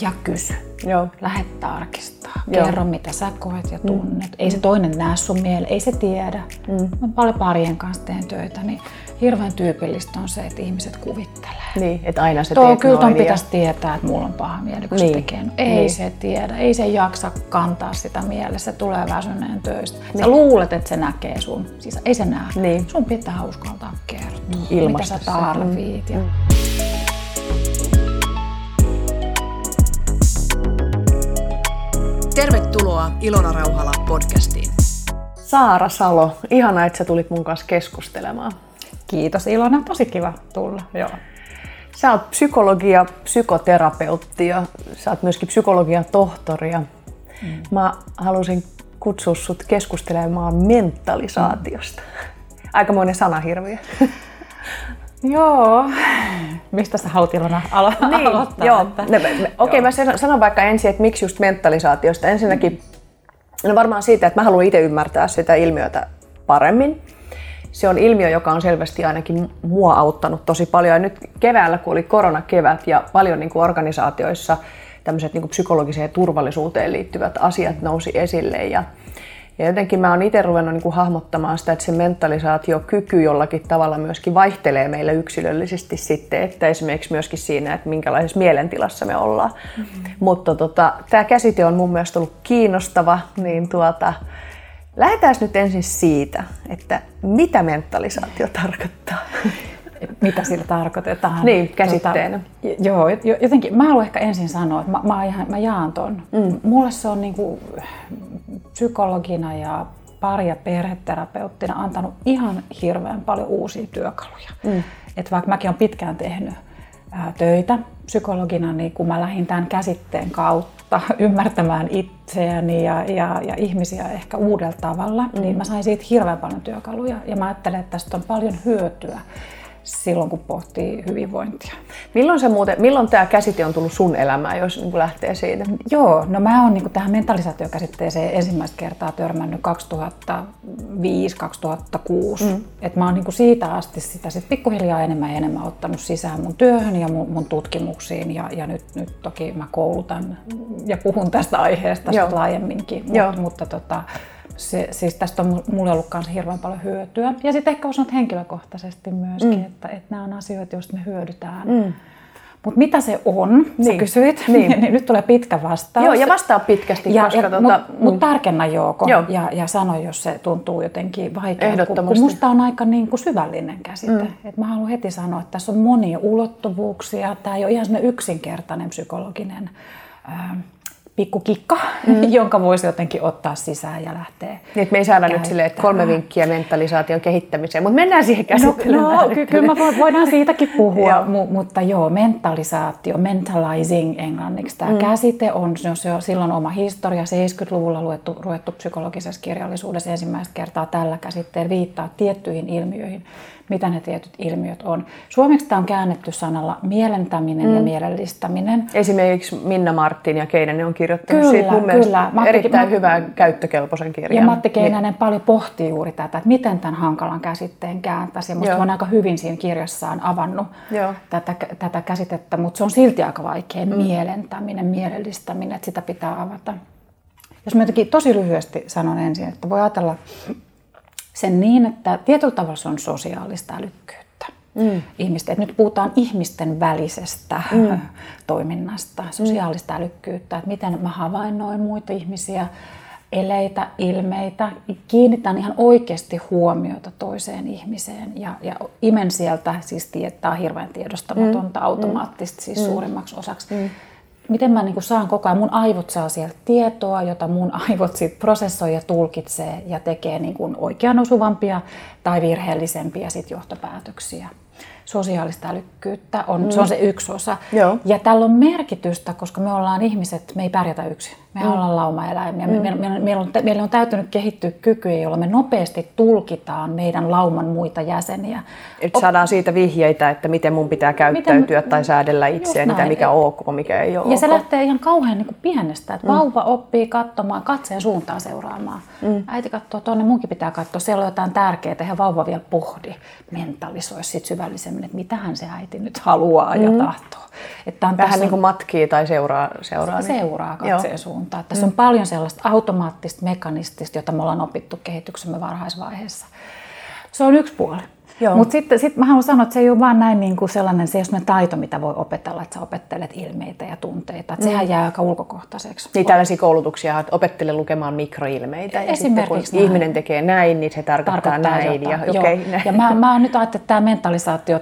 Ja kysy. Joo. Lähde tarkistaa. Joo. Kerro, mitä sä koet ja tunnet. Ei se toinen näe sun mieleen, ei se tiedä. Mm. Mä paljon parien kanssa teen töitä, niin hirveän tyypillistä on se, että ihmiset kuvittelee. Niin, että aina se Tuo, kyllä ton pitäisi tietää, että mulla on paha mieli, kun Niin. se tekee. No, ei Niin. se tiedä, ei se jaksa kantaa sitä mielessä, se tulee väsyneen töistä. Sä luulet, että se näkee sun, siis ei se näe. Niin. Sun pitää uskaltaa kertoa, mitä Ilmaista sä se. tarvit. Ja... Tervetuloa Ilona Rauhala podcastiin. Saara Salo, ihana, että sä tulit mun kanssa keskustelemaan. Kiitos Ilona, tosi kiva tulla. Joo. Sä oot psykologia, psykoterapeutti ja sä oot myöskin psykologian tohtori. Ja Mm. Mä halusin kutsua sut keskustelemaan mentalisaatiosta. Aikamoinen sanahirviö. Joo. Mistä sä haluat Ilona alo- Niin, aloittaa? joo. Että... Me, okei, mä sanon- sanon vaikka ensin, että miksi just mentalisaatiosta. Ensinnäkin, no varmaan siitä, että mä haluan itse ymmärtää sitä ilmiötä paremmin. Se on ilmiö, joka on selvästi ainakin mua auttanut tosi paljon. Ja nyt keväällä, kun oli koronakevät ja paljon niin kuin organisaatioissa tämmöiset niin kuin psykologiseen turvallisuuteen liittyvät asiat nousi esille. Ja, ja jotenkin mä oon itse ruvennut niin kuin hahmottamaan sitä, että se mentalisaatiokyky jollakin tavalla myöskin vaihtelee meillä yksilöllisesti sitten, että esimerkiksi myöskin siinä, että minkälaisessa mielentilassa me ollaan. Mm-hmm. Mutta tota, tämä käsite on mun mielestä ollut kiinnostava, niin tuota, lähdetään nyt ensin siitä, että mitä mentalisaatio tarkoittaa. Mitä sillä tarkoitetaan? Niin, käsitteenä. Tota, joo, jo- jotenkin mä haluan ehkä ensin sanoa, että mä, mä, ihan, mä jaan ton. Mm. Mulle se on niinku psykologina ja pari- ja perheterapeuttina antanut ihan hirveän paljon uusia työkaluja. Mm. Et vaikka mäkin olen pitkään tehnyt ää, töitä psykologina, niin kun mä lähdin tämän käsitteen kautta ymmärtämään itseäni ja, ja, ja ihmisiä ehkä uudella tavalla, mm. niin mä sain siitä hirveän paljon työkaluja. Ja mä ajattelen, että tästä on paljon hyötyä silloin, kun pohtii hyvinvointia. Milloin, se muuten, milloin tämä käsite on tullut sun elämään, jos niin kuin lähtee siitä? Joo, no mä oon niin tähän mentalisaatiokäsitteeseen ensimmäistä kertaa törmännyt 2005-2006. Mm. Et mä oon niin siitä asti sitä sit pikkuhiljaa enemmän ja enemmän ottanut sisään mun työhön ja mun, mun tutkimuksiin. Ja, ja nyt, nyt toki mä koulutan ja puhun tästä aiheesta Joo. sit laajemminkin. Joo. Mut, mutta tota, se, siis tästä on mulle ollut myös hirveän paljon hyötyä. Ja sitten ehkä osannut henkilökohtaisesti myöskin, mm. että, että nämä on asioita, joista me hyödytään. Mm. Mutta mitä se on, sä Niin. kysyit, Niin. niin. nyt tulee pitkä vastaus. Joo, ja vastaa pitkästi, ja, koska... ja, tota, Mutta mut tarkenna Jouko Joo. ja, ja sano, jos se tuntuu jotenkin vaikealta. Kun, kun musta on aika niin kuin syvällinen käsite. Mm. Et mä haluan heti sanoa, että tässä on monia ulottuvuuksia. Tämä ei ole ihan yksinkertainen psykologinen ää, pikkukikka, mm. jonka voisi jotenkin ottaa sisään ja lähteä Niin, me ei saada nyt että kolme vinkkiä mentalisaation kehittämiseen, mutta mennään siihen käsittelemään. No, no ky- kyllä me vo- voidaan siitäkin puhua, mu- mutta joo, mentalisaatio, mentalizing englanniksi tämä mm. käsite on, se on se on silloin oma historia, 70-luvulla luettu, ruvettu psykologisessa kirjallisuudessa ensimmäistä kertaa tällä käsitteellä viittaa tiettyihin ilmiöihin, mitä ne tietyt ilmiöt on. Suomeksi tämä on käännetty sanalla mielentäminen mm. ja mielellistäminen. Esimerkiksi Minna Martin ja Keinänen on kirjoittanut Kyllä, siitä mun mielestä kyllä. Matti- erittäin Matti- hyvää käyttökelpoisen kirjan. Ja Matti Niin. Keinänen paljon pohtii juuri tätä, että miten tämän hankalan käsitteen kääntäisi. Ja on aika hyvin siinä kirjassaan avannut Joo. tätä, tätä käsitettä, mutta se on silti aika vaikea. Mm. Mielentäminen, mielellistäminen, että sitä pitää avata. Jos mä jotenkin tosi lyhyesti sanon ensin, että voi ajatella sen niin, että tietyllä tavalla se on sosiaalista älykkyyttä. Mm. Ihmisten, että nyt puhutaan ihmisten välisestä mm. toiminnasta, sosiaalista älykkyyttä, että miten mä havainnoin muita ihmisiä, eleitä, ilmeitä, kiinnitän ihan oikeasti huomiota toiseen ihmiseen ja, ja imen sieltä, siis tietää hirveän tiedostamatonta mm. automaattisesti siis suurimmaksi osaksi. Mm miten mä niin saan koko ajan, mun aivot saa sieltä tietoa, jota mun aivot sit prosessoi ja tulkitsee ja tekee niin kuin oikean osuvampia tai virheellisempiä sit johtopäätöksiä. Sosiaalista älykkyyttä on, mm. se on se yksi osa. Joo. Ja tällä on merkitystä, koska me ollaan ihmiset, me ei pärjätä yksin. Me mm. ollaan laumaeläimiä. Mm. Meillä, meillä, meillä, on, meillä on täytynyt kehittyä kykyjä, joilla me nopeasti tulkitaan meidän lauman muita jäseniä. Että saadaan siitä vihjeitä, että miten mun pitää käyttäytyä Miten- tai säädellä itseäni näin. mikä on ok, mikä ei ole Ja ok. se lähtee ihan kauhean niin kuin pienestä, että mm. vauva oppii katsomaan, katseen suuntaan seuraamaan. Mm. Äiti katsoo tuonne, munkin pitää katsoa, siellä on jotain tärkeää, ja vauva vielä pohdi, mentalisoi sit syvällisemmin. että mitähän se äiti nyt haluaa mm. ja tahtoo. Että on Vähän niin kuin matkii tai seuraa. Seuraa, niin. seuraa katseen Joo. suuntaan. Tässä mm. on paljon sellaista automaattista, mekanistista, jota me ollaan opittu kehityksemme varhaisvaiheessa. Se on yksi puoli. Mutta sitten sit mä haluan sanoa, että se ei ole vaan näin niin kuin sellainen, se ei ole taito, mitä voi opetella, että sä opettelet ilmeitä ja tunteita. Että mm. sehän jää aika ulkokohtaiseksi. Niin tällaisia koulutuksia, että opettele lukemaan mikroilmeitä. Ja sitten, kun näin. ihminen tekee näin, niin se tarkoittaa, tarkoittaa näin. Ja, okay, näin. ja mä, mä nyt ajatellut, että tämä mentalisaatio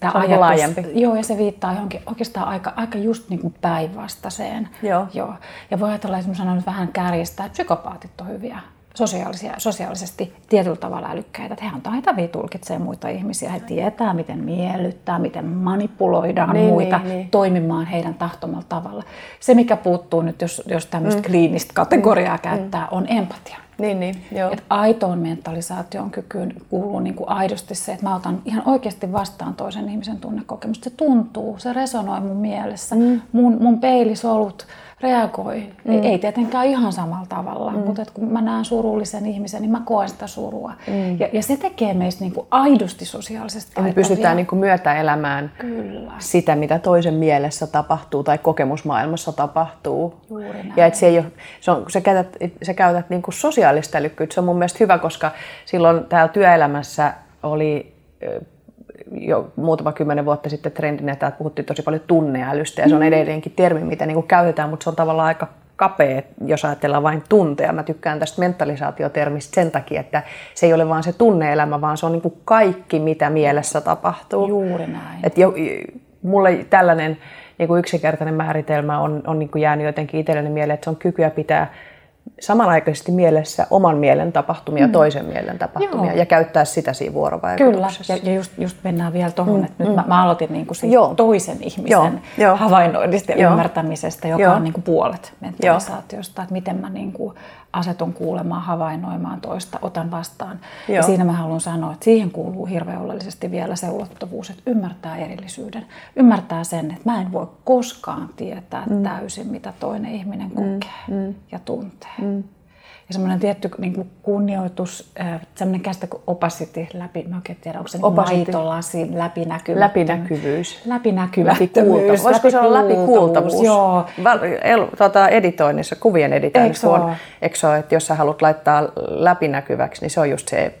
tämä ajatus, laajempi. Joo, ja se viittaa johonkin oikeastaan aika, aika just niin kuin päinvastaiseen. Joo. joo. Ja voi ajatella, että sanon nyt vähän kärjestää, että psykopaatit on hyviä sosiaalisia, sosiaalisesti tietyllä tavalla älykkäitä. Että he on taitavia tulkitsemaan muita ihmisiä. He tietää, miten miellyttää, miten manipuloidaan niin, muita niin, niin. toimimaan heidän tahtomalla tavalla. Se, mikä puuttuu nyt, jos, jos tämmöistä mm. kliinistä kategoriaa mm. käyttää, on empatia. Niin, niin, joo. Et aitoon mentalisaation kykyyn kuuluu niin kuin aidosti se, että mä otan ihan oikeasti vastaan toisen ihmisen tunnekokemusta. Se tuntuu, se resonoi mun mielessä. Mm. Mun, mun peilisolut reagoi. Mm. Ei, tietenkään ihan samalla tavalla, mm. mutta että kun mä näen surullisen ihmisen, niin mä koen sitä surua. Mm. Ja, ja se tekee meistä niin kuin aidosti sosiaalisesti Ja me pystytään niin kuin myötäelämään Kyllä. sitä, mitä toisen mielessä tapahtuu tai kokemusmaailmassa tapahtuu. Juuri näin. Ja että se ei ole, se on, sä käytät, sä käytät niin kuin sosiaalista älykkyyttä. Se on mun mielestä hyvä, koska silloin täällä työelämässä oli jo muutama kymmenen vuotta sitten trendinä, että puhuttiin tosi paljon tunneälystä ja se on mm. edelleenkin termi, mitä niin kuin käytetään, mutta se on tavallaan aika kapea, jos ajatellaan vain tunteja. Mä tykkään tästä mentalisaatiotermistä sen takia, että se ei ole vain se tunneelämä, vaan se on niin kuin kaikki, mitä mielessä tapahtuu. Juuri näin. Et jo, mulle tällainen niin kuin yksinkertainen määritelmä on, on niin kuin jäänyt jotenkin itselleni mieleen, että se on kykyä pitää samanaikaisesti mielessä oman mielen tapahtumia ja mm. toisen mielen tapahtumia Joo. ja käyttää sitä siinä vuorovaikutuksessa. Kyllä, ja, ja just, just mennään vielä tuohon, mm. että nyt mm. mä, mä aloitin niin kuin siitä toisen ihmisen Joo. Joo. havainnoinnista ja Joo. ymmärtämisestä, joka Joo. on niin kuin puolet mentalisaatiosta, että miten mä niin kuin asetun kuulemaan, havainnoimaan toista, otan vastaan. Joo. Ja siinä mä haluan sanoa, että siihen kuuluu hirveän oleellisesti vielä se ulottuvuus, että ymmärtää erillisyyden. Ymmärtää sen, että mä en voi koskaan tietää mm. täysin, mitä toinen ihminen mm. kokee mm. ja tuntee. Mm ja semmoinen tietty niin kuin kunnioitus, semmoinen käsite kuin opacity, läpi, mä oikein tiedä, onko se niin maitolasi, läpinäkyvyys. Läpinäkyvyys. Läpinäkyvyys. Voisiko se olla läpikuultavuus? Joo. El, tuota, editoinnissa, kuvien editoinnissa, eikö on, eikö ole, että jos sä haluat laittaa läpinäkyväksi, niin se on just se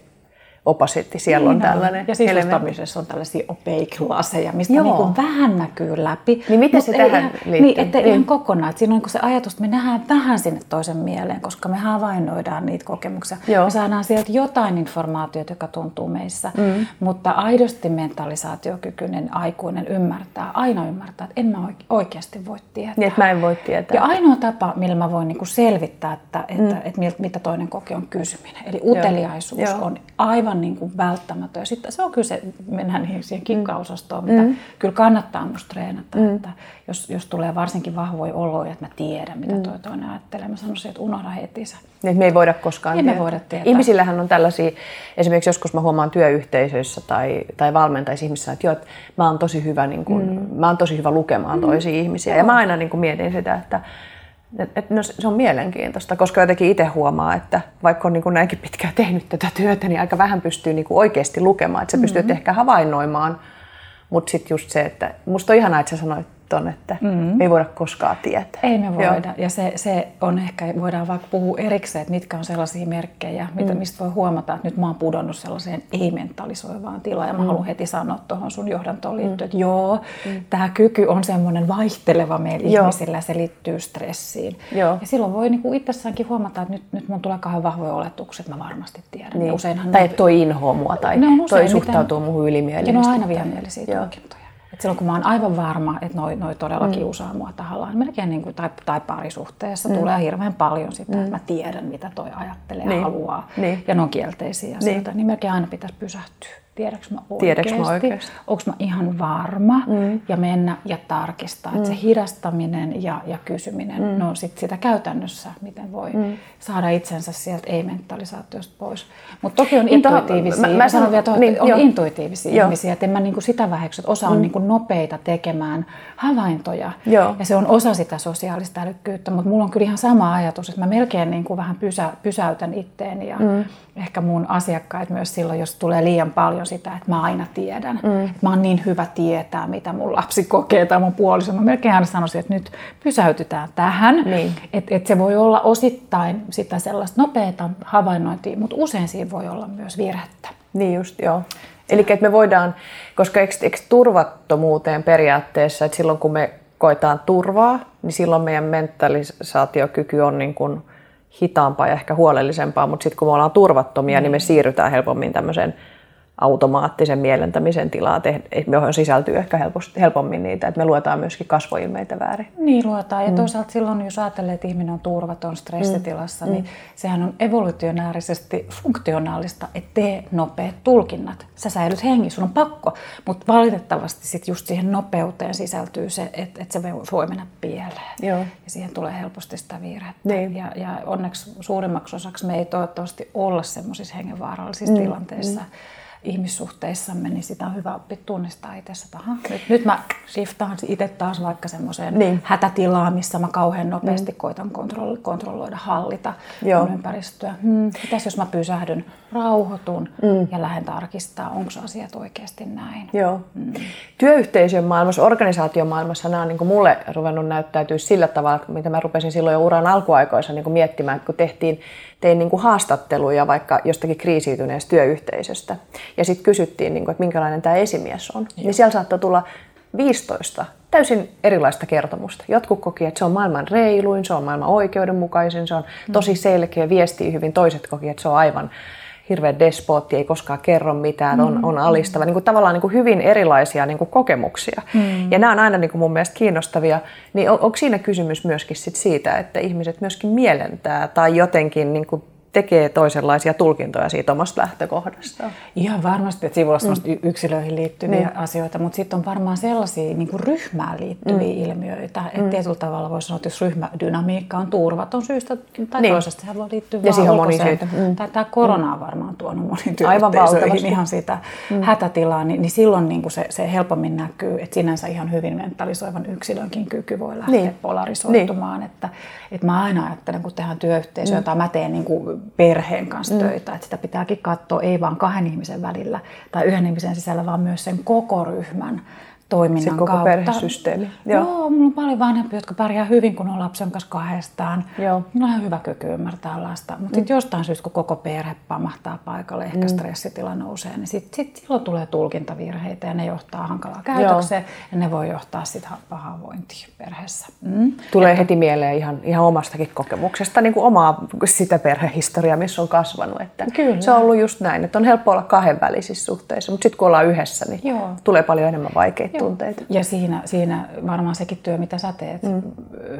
opacity, siellä niin on tällainen Ja sisustamisessa on tällaisia opaque laseja, mistä niin kuin vähän näkyy läpi. Niin miten se tähän ihan, liittyy? Niin, ettei niin. ihan kokonaan. Että siinä on niin se ajatus, että me nähdään vähän sinne toisen mieleen, koska me havainnoidaan niitä kokemuksia. Joo. Me saadaan sieltä jotain informaatiota, joka tuntuu meissä. Mm. Mutta aidosti mentalisaatiokykyinen aikuinen ymmärtää, aina ymmärtää, että en mä oikeasti voi tietää. Niin, että mä en voi tietää. Ja ainoa tapa, millä mä voin niin kuin selvittää, että, että, mm. että, että mitä toinen kokee, on kysyminen. Eli uteliaisuus Joo. on aivan niin kuin välttämätön. Sitten se on kyllä se, mennään niin siihen kikkaosastoon, mitä mm. kyllä kannattaa musta treenata, mm. että jos, jos tulee varsinkin vahvoja oloja, että mä tiedän, mitä mm. toi toinen ajattelee, mä sanoisin, että unohda heti se. Niin, me ei voida koskaan ei tietää. me voida tietää. Ihmisillähän on tällaisia, esimerkiksi joskus mä huomaan työyhteisöissä tai, tai valmentais ihmisissä, että joo, että mä oon tosi hyvä, niin kuin, mm. mä oon tosi hyvä lukemaan mm. toisia ihmisiä. Ja mä aina niin kuin mietin sitä, että et, et, no, se on mielenkiintoista, koska jotenkin itse huomaa, että vaikka on niin kuin näinkin pitkään tehnyt tätä työtä, niin aika vähän pystyy niin kuin oikeasti lukemaan. Että sä pystyt mm-hmm. ehkä havainnoimaan, mutta sitten just se, että musta on ihanaa, että sä sanoit on, että mm. me ei voida koskaan tietää. Ei me voida. Joo. Ja se, se on ehkä, voidaan vaikka puhua erikseen, että mitkä on sellaisia merkkejä, mitä, mm. mistä voi huomata, että nyt mä oon pudonnut sellaiseen ei-mentalisoivaan tilaan. Ja mä mm. haluan heti sanoa tuohon sun johdantoon liittyen, mm. että joo, mm. tämä kyky on semmoinen vaihteleva meillä joo. ihmisillä, se liittyy stressiin. Joo. Ja silloin voi niinku itsessäänkin huomata, että nyt, nyt mun tulee kauhean vahvoja oletuksia, että mä varmasti tiedän. Niin. Useinhan tai että toi inhoa mua tai toi suhtautuu muuhun ylimielisesti. Ja ne on aina vihamielisiä tulkintoja. Et silloin kun mä oon aivan varma, että noi, noi todella mm. kiusaa mua tahallaan, melkein niin kuin, tai, tai parisuhteessa mm. tulee hirveän paljon sitä, mm. että mä tiedän mitä toi ajattelee ja niin. haluaa. Niin. Ja ne on kielteisiä asioita, niin. niin melkein aina pitäisi pysähtyä tiedätkö mä oikeasti, mä oikeasti? onko mä ihan varma mm. ja mennä ja tarkistaa. Mm. Että se hidastaminen ja, ja kysyminen, mm. no sit sitä käytännössä, miten voi mm. saada itsensä sieltä ei-mentalisaatiosta pois. Mutta toki on intuitiivisia, mä, mä, mä sanon vielä tohon, niin, on jo. intuitiivisia jo. ihmisiä, että en mä niinku sitä väheksy, että osa on mm. niinku nopeita tekemään havaintoja jo. ja se on osa sitä sosiaalista älykkyyttä, mutta mulla on kyllä ihan sama ajatus, että mä melkein niinku vähän pysä, pysäytän itteeni ja mm. ehkä mun asiakkaat myös silloin, jos tulee liian paljon paljon sitä, että mä aina tiedän. Mm. Että mä oon niin hyvä tietää, mitä mun lapsi kokee tai mun puoliso. Mä melkein aina sanoisin, että nyt pysäytytään tähän. Niin. Että et se voi olla osittain sitä sellaista nopeata havainnointia, mutta usein siinä voi olla myös virhettä. Niin just, joo. Eli että me voidaan, koska eikö, eikö turvattomuuteen periaatteessa, että silloin kun me koetaan turvaa, niin silloin meidän mentalisaatiokyky on niin kuin hitaampaa ja ehkä huolellisempaa, mutta sitten kun me ollaan turvattomia, mm. niin me siirrytään helpommin tämmöiseen automaattisen mielentämisen tilaa, johon sisältyy ehkä helposti, helpommin niitä, että me luetaan myöskin kasvoilmeitä väärin. Niin luetaan, ja mm. toisaalta silloin, jos ajattelee, että ihminen on turvaton stressitilassa, mm. niin sehän on evolutionäärisesti funktionaalista, että tee nopeat tulkinnat. Sä säilyt hengissä, sun on pakko, mutta valitettavasti sit just siihen nopeuteen sisältyy se, että, että se voi mennä pieleen. Joo. Ja siihen tulee helposti sitä virhettä. Niin. Ja, ja onneksi suurimmaksi osaksi me ei toivottavasti olla semmoisissa hengenvaarallisissa mm. tilanteissa. Mm ihmissuhteissamme, niin sitä on hyvä oppia tunnistaa itsessä, aha, nyt, nyt mä shiftaan itse taas vaikka semmoiseen niin. hätätilaan, missä mä kauhean nopeasti mm. koitan kontrollo- kontrolloida, hallita Joo. ympäristöä. Hmm, mitäs jos mä pysähdyn, rauhoitun mm. ja lähden tarkistaa, onko asiat oikeasti näin. Joo. Mm. Työyhteisön maailmassa, organisaation maailmassa nämä on niin mulle ruvennut näyttäytyä sillä tavalla, mitä mä rupesin silloin jo uran alkuaikoissa niin miettimään, kun tehtiin tein niin kuin haastatteluja vaikka jostakin kriisiytyneestä työyhteisöstä. Ja sitten kysyttiin, niin kuin, että minkälainen tämä esimies on. Joo. Niin siellä saattoi tulla 15 täysin erilaista kertomusta. Jotkut koki, että se on maailman reiluin, se on maailman oikeudenmukaisin, se on mm. tosi selkeä, viestii hyvin. Toiset koki, että se on aivan hirveä despootti, ei koskaan kerro mitään, mm. on, on alistava. Niin kuin, tavallaan niin kuin hyvin erilaisia niin kuin kokemuksia. Mm. Ja nämä on aina niin kuin mun mielestä kiinnostavia. Niin on, onko siinä kysymys myöskin sit siitä, että ihmiset myöskin mielentää tai jotenkin niin kuin tekee toisenlaisia tulkintoja siitä omasta lähtökohdasta. Ihan varmasti, että sivulla on mm. yksilöihin liittyviä niin. asioita, mutta sitten on varmaan sellaisia niin kuin ryhmään liittyviä mm. ilmiöitä, että mm. tietyllä tavalla voisi sanoa, että jos ryhmädynamiikka on turvaton syystä tai niin. toisesta, sehän voi liittyä ja siihen on moni syitä. Mm. Tai tämä korona on varmaan tuonut moniin työyhteisöihin ihan sitä mm. hätätilaa, niin, niin silloin niin kuin se, se helpommin näkyy, että sinänsä ihan hyvin mentalisoivan yksilönkin kyky voi lähteä niin. polarisoitumaan. Niin. Että, että mä aina ajattelen, kun tehdään työyhteisöä mm. tai mä teen niin kuin perheen kanssa mm. töitä. Että sitä pitääkin katsoa ei vain kahden ihmisen välillä tai yhden ihmisen sisällä, vaan myös sen koko ryhmän toiminnan se koko kautta. perhesysteemi. Joo. Joo, mulla on paljon vanhempia, jotka pärjää hyvin, kun on lapsen kanssa kahdestaan. Joo. Mulla on hyvä kyky ymmärtää lasta. Mutta mm. sitten jostain syystä, kun koko perhe pamahtaa paikalle, ehkä mm. stressitila nousee, niin sit, sit silloin tulee tulkintavirheitä ja ne johtaa hankalaa käytökseen Joo. ja ne voi johtaa sitä pahoinvointia perheessä. Mm. Tulee että, heti mieleen ihan, ihan omastakin kokemuksesta, niin kuin omaa sitä perhehistoriaa, missä on kasvanut. Että Kyllä. Se on ollut just näin, että on helppo olla kahdenvälisissä suhteissa, mutta sitten kun ollaan yhdessä, niin Joo. tulee paljon enemmän vaikeita tunteita. Ja siinä, siinä varmaan sekin työ, mitä sä teet mm.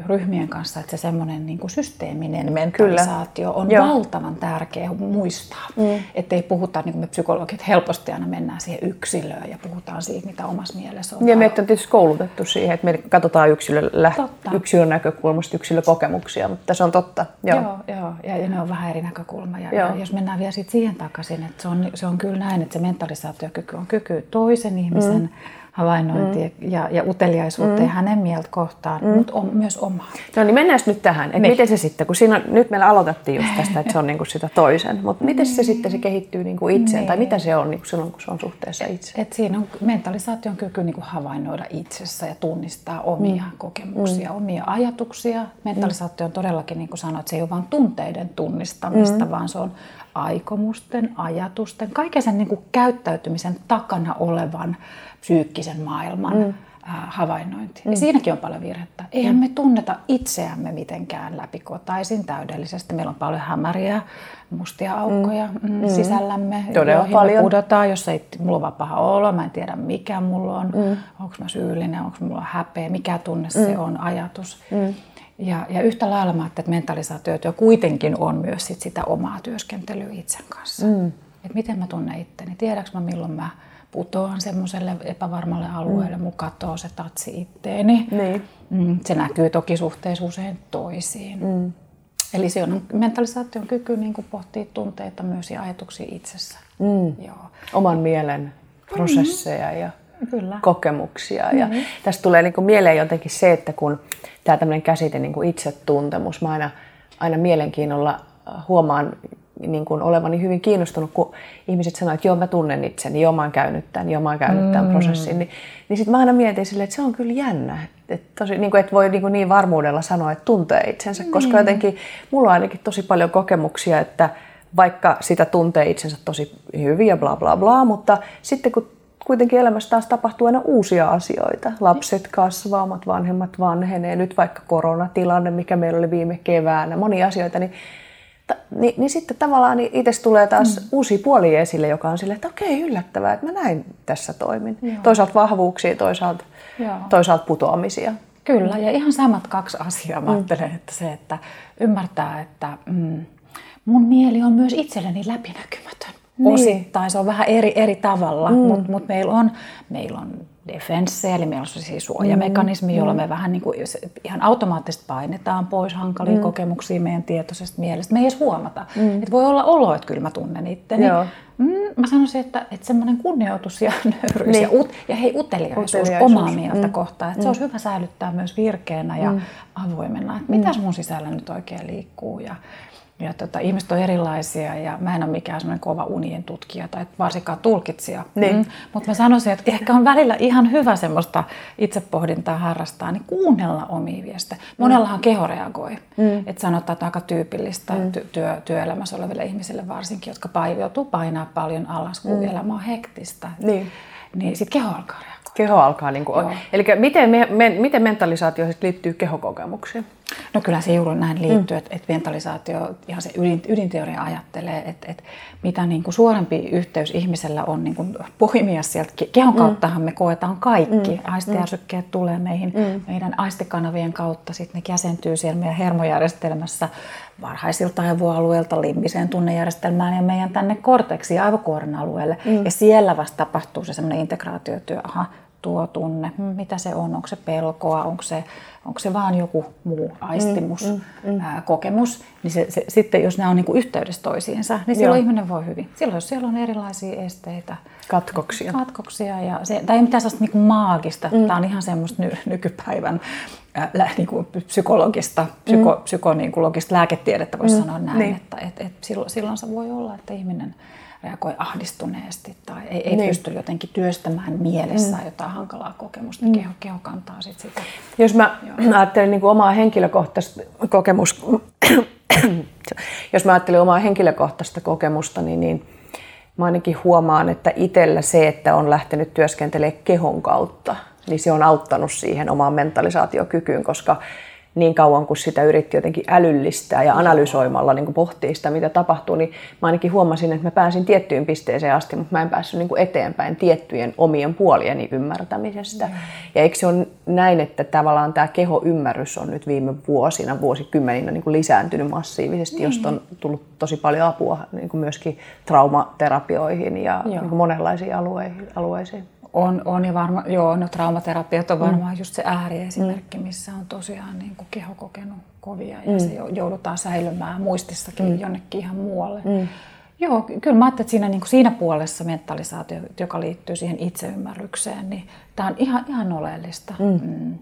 ryhmien kanssa, että se semmoinen niin kuin systeeminen mentalisaatio Kyllä. on Joo. valtavan tärkeä muistaa. Mm. Että ei puhuta, niin kuin me psykologit helposti aina mennään siihen yksilöön ja puhutaan siitä, mitä omassa mielessä on. Ja meitä on tietysti koulutettu siihen, että me katsotaan yksilön, läht- yksilön näkökulmasta yksilökokemuksia, mutta se on totta. Joo, joo, joo. Ja, ja ne on vähän eri näkökulma. Ja, ja jos mennään vielä siitä siihen takaisin, että se on, se on kyllä näin, että se mentalisaatiokyky on kyky toisen ihmisen mm havainnointia mm. ja, ja uteliaisuutta mm. ja hänen mieltä kohtaan, mm. mutta on, myös omaa. No niin mennään nyt tähän, että niin. miten se sitten, kun siinä, nyt meillä aloitettiin just tästä, että se on niinku sitä toisen, mutta miten se sitten se kehittyy niinku itseen, niin. tai mitä se on niinku silloin, kun se on suhteessa itse? Et siinä on mentalisaation kyky niinku havainnoida itsessä ja tunnistaa omia mm. kokemuksia, mm. omia ajatuksia. Mentalisaatio on todellakin, niin kuin sanoit, se ei ole vain tunteiden tunnistamista, mm. vaan se on aikomusten, ajatusten, kaiken sen niin kuin käyttäytymisen takana olevan psyykkisen maailman mm. havainnointi. Mm. Ja siinäkin on paljon virhettä. Eihän mm. me tunneta itseämme mitenkään läpikotaisin täydellisesti. Meillä on paljon hämäriä, mustia aukkoja mm. Mm. sisällämme, Todella paljon. me pudotaan, jos ei mulla on paha olo, mä en tiedä mikä mulla on, mm. onko mä syyllinen, onko mulla häpeä, mikä tunne mm. se on, ajatus. Mm. Ja, ja yhtä lailla mä että mentalisaatiotyö kuitenkin on myös sit sitä omaa työskentelyä itsen kanssa. Mm. Et miten mä tunnen itteni, tiedäks mä milloin mä putoan semmoiselle epävarmalle alueelle, mm. mun katoo se tatsi itteeni. Niin. Mm, se näkyy toki suhteessa usein toisiin. Mm. Eli se on mentalisaation kyky niin kuin pohtia tunteita myös ja ajatuksia itsessä. Mm. Joo. Oman mielen prosesseja mm. ja Kyllä. kokemuksia. Mm-hmm. Ja tästä tulee niin kuin mieleen jotenkin se, että kun tämä tämmöinen käsite niin kuin itsetuntemus, mä aina, aina mielenkiinnolla huomaan niin kuin olevani hyvin kiinnostunut, kun ihmiset sanoo, että joo mä tunnen itseni, joo mä oon käynyt tämän, joo mä oon käynyt mm. tämän prosessin, niin, niin sitten mä aina mietin silleen, että se on kyllä jännä. Että tosi, niin kuin, et voi niin, kuin niin varmuudella sanoa, että tuntee itsensä, mm. koska jotenkin mulla on ainakin tosi paljon kokemuksia, että vaikka sitä tuntee itsensä tosi hyvin ja bla bla bla, mutta sitten kun kuitenkin elämässä taas tapahtuu aina uusia asioita. Lapset kasvaa, omat vanhemmat vanhenee, nyt vaikka koronatilanne, mikä meillä oli viime keväänä, monia asioita, niin niin, niin sitten tavallaan niin itse tulee taas mm. uusi puoli esille, joka on sille, että okei, yllättävää, että mä näin tässä toimin. Joo. Toisaalta vahvuuksia, toisaalta, toisaalta putoamisia. Kyllä, ja ihan samat kaksi asiaa. Mä mm. ajattelen, että se, että ymmärtää, että mm, mun mieli on myös itselleni läpinäkymätön. Niin. Osittain se on vähän eri, eri tavalla, mm. mutta mut meillä on, meil on defense, eli meillä on siis suojamekanismi, jolla me mm. vähän niin kuin, ihan automaattisesti painetaan pois hankalia mm. kokemuksia meidän tietoisesta mielestä. Me ei edes huomata. Mm. Että voi olla olo, että kyllä mä tunnen itteni. Joo. Mm, mä sanoisin, että, että semmoinen kunnioitus ja nöyryys niin. ja, ut, ja hei, uteliaisuus, uteliaisuus omaa mieltä mm. kohtaan. Että mm. se olisi hyvä säilyttää myös virkeänä ja mm. avoimena. Että mm. mitäs mun sisällä nyt oikein liikkuu. Ja, ja tota, ihmiset on erilaisia ja mä en ole mikään semmoinen kova unien tutkija tai varsinkaan tulkitsija. Niin. Mm. Mutta mä sanoisin, että ehkä on välillä ihan hyvä semmoista itsepohdintaa harrastaa, niin kuunnella omia viestejä. Monellahan mm. keho reagoi. Mm. Että sanotaan, että aika tyypillistä mm. työ, työelämässä oleville ihmisille varsinkin, jotka joutuu painaa paljon alas, kun mm. elämä on hektistä. Niin. Niin sitten keho alkaa reagoida. Keho alkaa, niin kuin, eli miten, me, me, miten mentalisaatio liittyy kehokokemuksiin? No kyllä se juuri näin liittyy, mm. että, että mentalisaatio, ihan se ydin, ydinteoria ajattelee, että, että mitä niin kuin suorempi yhteys ihmisellä on niin kuin poimia sieltä. Kehon mm. kauttahan me koetaan kaikki. Mm. Aistiärsykkeet mm. tulee meihin mm. meidän aistikanavien kautta, sitten ne jäsentyy siellä meidän hermojärjestelmässä varhaisilta aivoalueelta limbiseen tunnejärjestelmään ja meidän tänne korteksi aivokuoren alueelle. Mm. Ja siellä vasta tapahtuu se semmoinen integraatiotyö, aha, tuo tunne, mitä se on, onko se pelkoa, onko se, onko se vaan joku muu aistimus, mm, mm, mm. Ää, kokemus, niin se, se, sitten jos nämä on niin yhteydessä toisiinsa, niin silloin Joo. ihminen voi hyvin. Silloin jos siellä on erilaisia esteitä, katkoksia, katkoksia ja se, tai ei mitään sellaista niin maagista, mm. tämä on ihan semmoista ny, nykypäivän ää, niin kuin psykologista, psyko, mm. psykologista lääketiedettä voisi mm. sanoa näin, niin. että et, et silloin, silloin se voi olla, että ihminen reagoi ahdistuneesti tai ei, ei niin. pysty jotenkin työstämään mielessä mm. jotain hankalaa kokemusta, mm. keho, keho kantaa sit sitä. Jos mä Joo. ajattelen niin kuin omaa henkilökohtaista kokemusta, jos mä ajattelen omaa henkilökohtaista kokemusta, niin, niin mä ainakin huomaan, että itsellä se, että on lähtenyt työskentelemään kehon kautta, niin se on auttanut siihen omaan mentalisaatiokykyyn, koska niin kauan kuin sitä yritti jotenkin älyllistää ja analysoimalla niin pohtia sitä, mitä tapahtuu, niin mä ainakin huomasin, että mä pääsin tiettyyn pisteeseen asti, mutta mä en päässyt niin eteenpäin tiettyjen omien puolieni ymmärtämisestä. Mm. Ja eikö se ole näin, että tavallaan tämä kehoymmärrys on nyt viime vuosina, vuosikymmeninä niin kuin lisääntynyt massiivisesti, mm. josta on tullut tosi paljon apua niin kuin myöskin traumaterapioihin ja niin monenlaisiin alueisiin. On, on ja varma, joo, no traumaterapiat on mm. varmaan mm. just se ääriesimerkki, mm. missä on tosiaan niin kuin keho kokenut kovia ja mm. se joudutaan säilymään muistissakin mm. jonnekin ihan muualle. Mm. Joo, kyllä mä ajattelin, että siinä, niin kuin siinä puolessa mentalisaatio, joka liittyy siihen itseymmärrykseen, niin tämä on ihan, ihan oleellista. Mm. Mm.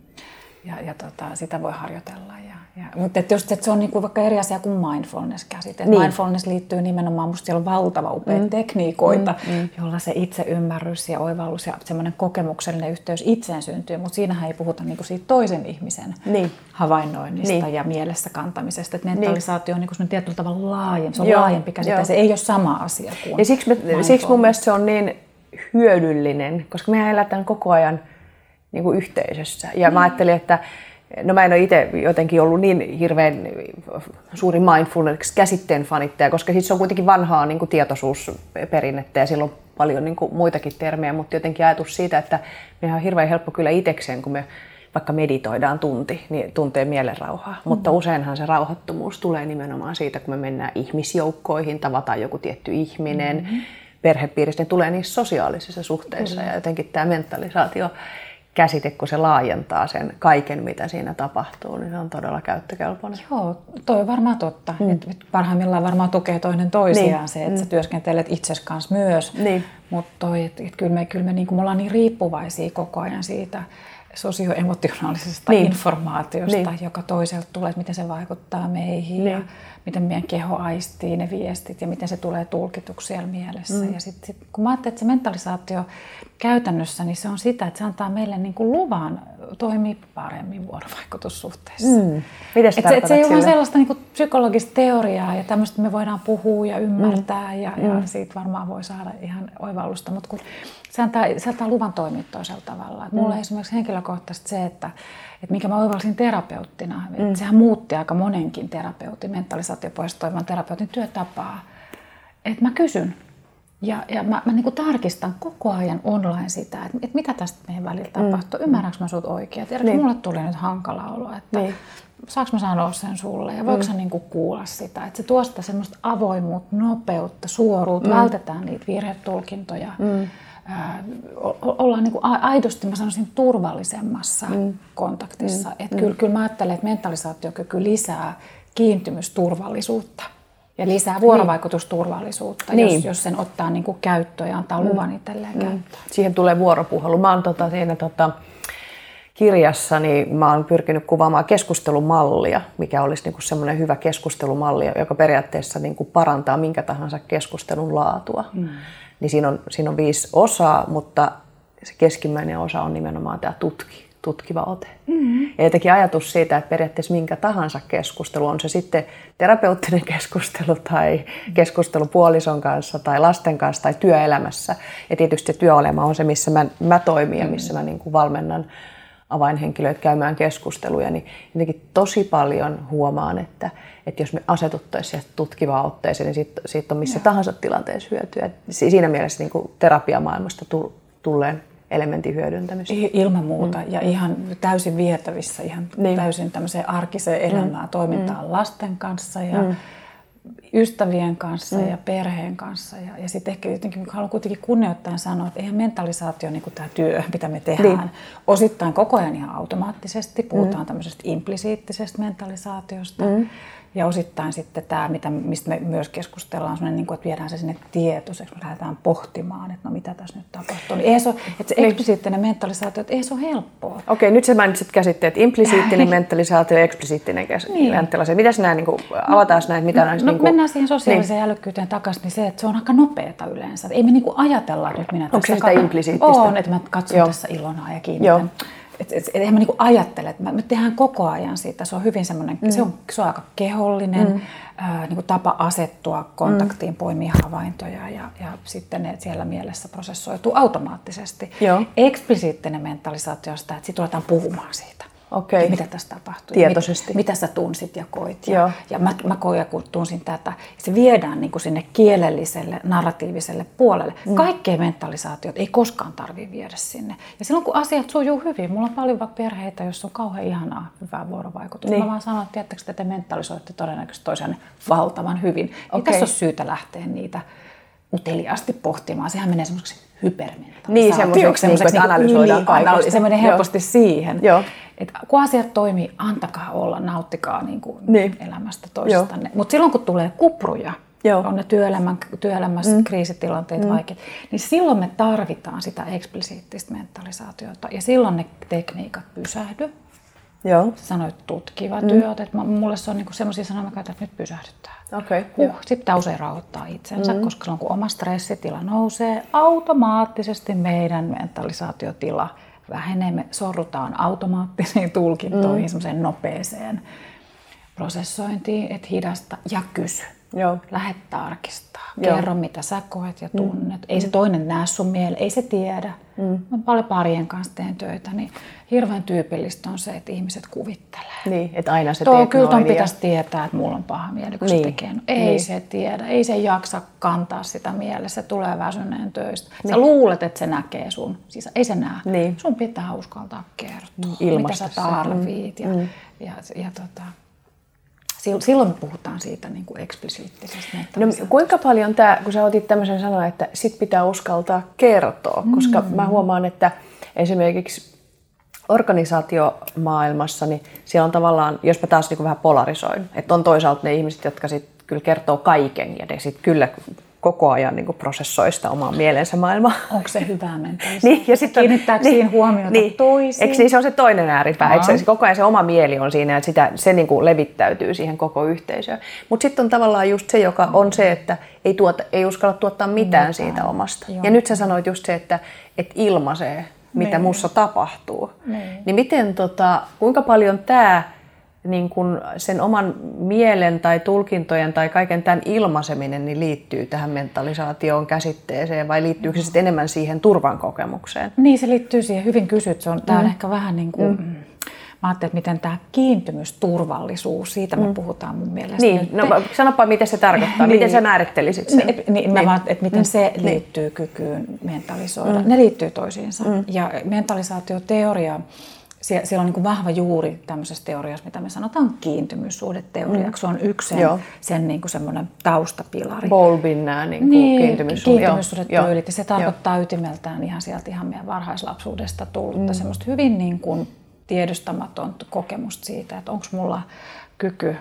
Ja, ja tota, sitä voi harjoitella ja ja, mutta että just, että se on niin kuin vaikka eri asia kuin mindfulness-käsite. Niin. Mindfulness liittyy nimenomaan, musta siellä on valtava upea mm. tekniikoita, mm. mm. jolla se itseymmärrys ja oivallus ja semmoinen kokemuksellinen yhteys itseen syntyy, mutta siinähän ei puhuta niin kuin siitä toisen ihmisen niin. havainnoinnista niin. ja mielessä kantamisesta. Että mentalisaatio on niin kuin tietyllä tavalla laajempi, se on Joo. laajempi käsite, Joo. se ei ole sama asia kuin Ja siksi, me, siksi mun mielestä se on niin hyödyllinen, koska me eletään koko ajan niin kuin yhteisössä. Ja mm. mä ajattelin, että No mä en ole itse jotenkin ollut niin hirveän suuri mindfulness-käsitteen fanittaja, koska siis se on kuitenkin vanhaa niin kuin tietoisuusperinnettä ja silloin paljon niin kuin muitakin termejä, mutta jotenkin ajatus siitä, että mehän on hirveän helppo kyllä itsekseen, kun me vaikka meditoidaan tunti, niin tuntee mielenrauhaa. Mm-hmm. Mutta useinhan se rauhoittomuus tulee nimenomaan siitä, kun me mennään ihmisjoukkoihin, tavataan joku tietty ihminen, mm-hmm. perhepiiristä, niin tulee niissä sosiaalisissa suhteissa mm-hmm. ja jotenkin tämä mentalisaatio käsite, kun se laajentaa sen kaiken, mitä siinä tapahtuu, niin se on todella käyttökelpoinen. Joo, toi on varmaan totta. Mm. Et parhaimmillaan varmaan tukee toinen toisiaan niin. se, että mm. sä työskentelet itses kanssa myös. Niin. Mutta kyllä me, kyllä me, niin me ollaan niin riippuvaisia koko ajan siitä sosioemotionaalisesta niin. informaatiosta, niin. joka toiselta tulee, että miten se vaikuttaa meihin niin. ja miten meidän keho aistii ne viestit ja miten se tulee tulkituksi siellä mielessä. Mm. Ja sitten sit, kun mä ajattelen, että se mentalisaatio käytännössä, niin se on sitä, että se antaa meille niin kuin luvan toimia paremmin vuorovaikutussuhteessa. Mm. Miten se, et se, ei ole sellaista niin kuin psykologista teoriaa ja tämmöistä me voidaan puhua ja ymmärtää mm. ja, ja mm. siitä varmaan voi saada ihan oivallusta, mutta kun se antaa, se antaa luvan toimia toisella tavalla. Et mulla mm. esimerkiksi henkilökohtaisesti se, että, että mikä mä oivalsin terapeuttina, mm. että sehän muutti aika monenkin terapeutin, mentalisaatiopohjaisesti toimivan terapeutin työtapaa. Että mä kysyn ja, ja mä, mä niin tarkistan koko ajan online sitä, että, että mitä tästä meidän välillä mm. tapahtuu. Ymmärränkö mä sut oikein? Tiedätkö, niin. mulle tuli nyt hankala olo, että niin. saanko mä sanoa sen sulle ja voiko mm. sä niin kuulla sitä. Että se tuo sitä semmoista avoimuutta, nopeutta, suoruutta, mm. vältetään niitä virhetulkintoja. Mm ollaan niin kuin aidosti, mä sanoisin, turvallisemmassa mm. kontaktissa. Mm. Että mm. Kyllä, kyllä mä ajattelen, että mentalisaatiokyky lisää kiintymysturvallisuutta ja lisää vuorovaikutusturvallisuutta, niin. jos, jos sen ottaa niin kuin käyttöön ja antaa luvan mm. itselleen mm. käyttöön. Siihen tulee vuoropuhelu. Mä oon tota, siinä tota, kirjassa niin mä oon pyrkinyt kuvaamaan keskustelumallia, mikä olisi niin semmoinen hyvä keskustelumalli, joka periaatteessa niin kuin parantaa minkä tahansa keskustelun laatua. Mm niin siinä on, siinä on viisi osaa, mutta se keskimmäinen osa on nimenomaan tämä tutki, tutkiva ote. Mm-hmm. Ja jotenkin ajatus siitä, että periaatteessa minkä tahansa keskustelu, on se sitten terapeuttinen keskustelu tai keskustelu puolison kanssa tai lasten kanssa tai työelämässä. Ja tietysti työelämä on se, missä mä, mä toimin ja missä mä niin kuin valmennan avainhenkilöitä käymään keskusteluja, niin jotenkin tosi paljon huomaan, että, että jos me asetuttaisiin tutkivaan otteeseen, niin siitä, siitä on missä ja. tahansa tilanteessa hyötyä. Siinä mielessä niin kuin terapiamaailmasta tulleen elementin hyödyntämistä. Ilman muuta mm. ja ihan täysin vietävissä, ihan niin. täysin tämmöiseen arkiseen elämään, mm. toimintaan mm. lasten kanssa ja mm ystävien kanssa mm. ja perheen kanssa. Ja, ja sitten ehkä jotenkin haluan kuitenkin kunnioittaa sanoa, että eihän mentalisaatio, niin kuin tämä työ, mitä me tehdään, niin. osittain koko ajan ihan automaattisesti. Puhutaan mm. tämmöisestä implisiittisestä mentalisaatiosta. Mm. Ja osittain sitten tämä, mitä, mistä me myös keskustellaan, on niin kuin, että viedään se sinne tietoiseksi, me lähdetään pohtimaan, että no mitä tässä nyt tapahtuu. Niin ei se, että se niin. eksplisiittinen mentalisaatio, että ei se ole helppoa. Okei, nyt sä mainitsit käsitteet implisiittinen mentalisaatio ja eksplisiittinen niin. mentalisaatio. Mitäs nämä, niin kuin, avataan näitä, mitä no, näistä... No, niin kuin... mennään siihen sosiaaliseen niin. älykkyyteen takaisin, niin se, että se on aika nopeata yleensä. Ei me niin kuin ajatella, että nyt minä Onko se sitä implisiittistä? On, että mä katson Joo. tässä ilonaa ja kiinnitän. Joo et, et, et, mä niinku ajattele, että me tehdään koko ajan siitä. Se on hyvin semmoinen, mm. se, on, se on aika kehollinen mm. ää, niinku tapa asettua kontaktiin, mm. poimia havaintoja ja, ja sitten ne siellä mielessä prosessoituu automaattisesti. Joo. Eksplisiittinen mentalisaatio on sitä, että sitten ruvetaan puhumaan siitä. Okay. Mitä tässä tapahtui. Tietoisesti. Mit, mitä sä tunsit ja koit. Ja, ja mä, mä koin ja tunsin tätä. Se viedään niin kuin sinne kielelliselle, narratiiviselle puolelle. Mm. Kaikkea mentalisaatiot ei koskaan tarvitse viedä sinne. Ja silloin kun asiat sujuu hyvin, mulla on paljon vaikka perheitä, joissa on kauhean ihanaa hyvää vuorovaikutusta. Niin. Mä vaan sanon, että tiedättekö, että te mentalisoitte todennäköisesti toisiaan valtavan hyvin. Okay. Niin tässä on syytä lähteä niitä uteliaasti pohtimaan. Sehän menee semmoiseksi hypermentalisaatioksi. Niin, semmoiseksi, niin, että analysoidaan kaikesta. Se menee helposti Joo. siihen. Joo. Että kun asiat toimii, antakaa olla, nauttikaa niin kuin niin. elämästä toistanne. Mutta silloin kun tulee kupruja, Joo. on ne työelämän, työelämässä mm. kriisitilanteet mm. vaikeat, niin silloin me tarvitaan sitä eksplisiittistä mentalisaatiota. Ja silloin ne tekniikat pysähdy. Joo. Sanoit tutkiva mm. työt, että mulle se on niinku semmoisia sanoja, että nyt pysähdyttää. Okay, huh, sitten usein rauhoittaa itsensä, mm. koska silloin kun oma stressitila nousee, automaattisesti meidän mentalisaatiotila vähenee. Me sorrutaan automaattisiin tulkintoihin, mm. semmoiseen nopeeseen prosessointiin, että hidasta ja kysy. Joo. Lähde tarkistaa. Joo. Kerro, mitä sä koet ja tunnet. Mm. Ei se toinen näe sun mieleen, ei se tiedä. Mm. Mä paljon parien kanssa teen töitä, niin hirveän tyypillistä on se, että ihmiset kuvittelee. Niin, että aina se Tuo, Kyllä ton pitäisi tietää, että mulla on paha mieli, kun niin. se tekee. No, ei niin. se tiedä, ei se jaksa kantaa sitä mielessä, se tulee väsyneen töistä. Niin. Sä luulet, että se näkee sun, siis ei se näe. Niin. Sun pitää uskaltaa kertoa, Ilmasta mitä sä tarvit. Mm. Ja, mm. ja, ja, ja tota, silloin me puhutaan siitä niin kuin eksplisiittisestä no, kuinka paljon tämä, kun sä otit tämmöisen sanoa, että sit pitää uskaltaa kertoa, koska mm. mä huomaan, että esimerkiksi organisaatiomaailmassa, niin siellä on tavallaan, jos mä taas niin vähän polarisoin, että on toisaalta ne ihmiset, jotka sitten kyllä kertoo kaiken ja ne sitten kyllä koko ajan niin kuin prosessoi sitä omaa mielensä maailmaa. Onko se hyvää mentalista? niin, ja sitten Kiinnittääkö niin, siihen huomiota niin, toisiin? Eikö niin, se on se toinen ääripää, eikö se, koko ajan se oma mieli on siinä, että sitä, se niin kuin levittäytyy siihen koko yhteisöön. Mutta sitten on tavallaan just se, joka on se, että ei, tuota, ei uskalla tuottaa mitään, mitään. siitä omasta. Joo. Ja nyt sä sanoit just se, että, että ilmaisee, mitä niin. mussa tapahtuu. Niin, niin miten, tota, kuinka paljon tämä niin kun sen oman mielen tai tulkintojen tai kaiken tämän ilmaiseminen niin liittyy tähän mentalisaation käsitteeseen vai liittyykö se sitten enemmän siihen turvan kokemukseen? Niin, se liittyy siihen. Hyvin kysyt. Se on, tämä on mm. ehkä vähän niin kuin, mm. Mä ajattelin, että miten tämä kiintymysturvallisuus, siitä me mm. puhutaan mun mielestä. Niin, no sanopa miten se tarkoittaa, niin. miten sä määrittelisit sen? Niin, niin, mä vaan, että miten mm. se niin. liittyy niin. kykyyn mentalisoida. Mm. Ne liittyy toisiinsa. Mm. Ja mentalisaatioteoria, siellä on niin kuin vahva juuri tämmöisessä teoriassa, mitä me sanotaan kiintymyssuhdeteoriaksi. Mm. Se on yksi sen, sen niin kuin semmoinen taustapilari. Bowlbin nämä niin kuin niin, kiintymyssuhdet. kiintymyssuhdetyylit. Ja se tarkoittaa Joo. ytimeltään ihan sieltä ihan meidän varhaislapsuudesta tullutta mm. semmoista hyvin niin kuin tiedostamaton kokemusta siitä, että onko mulla kyky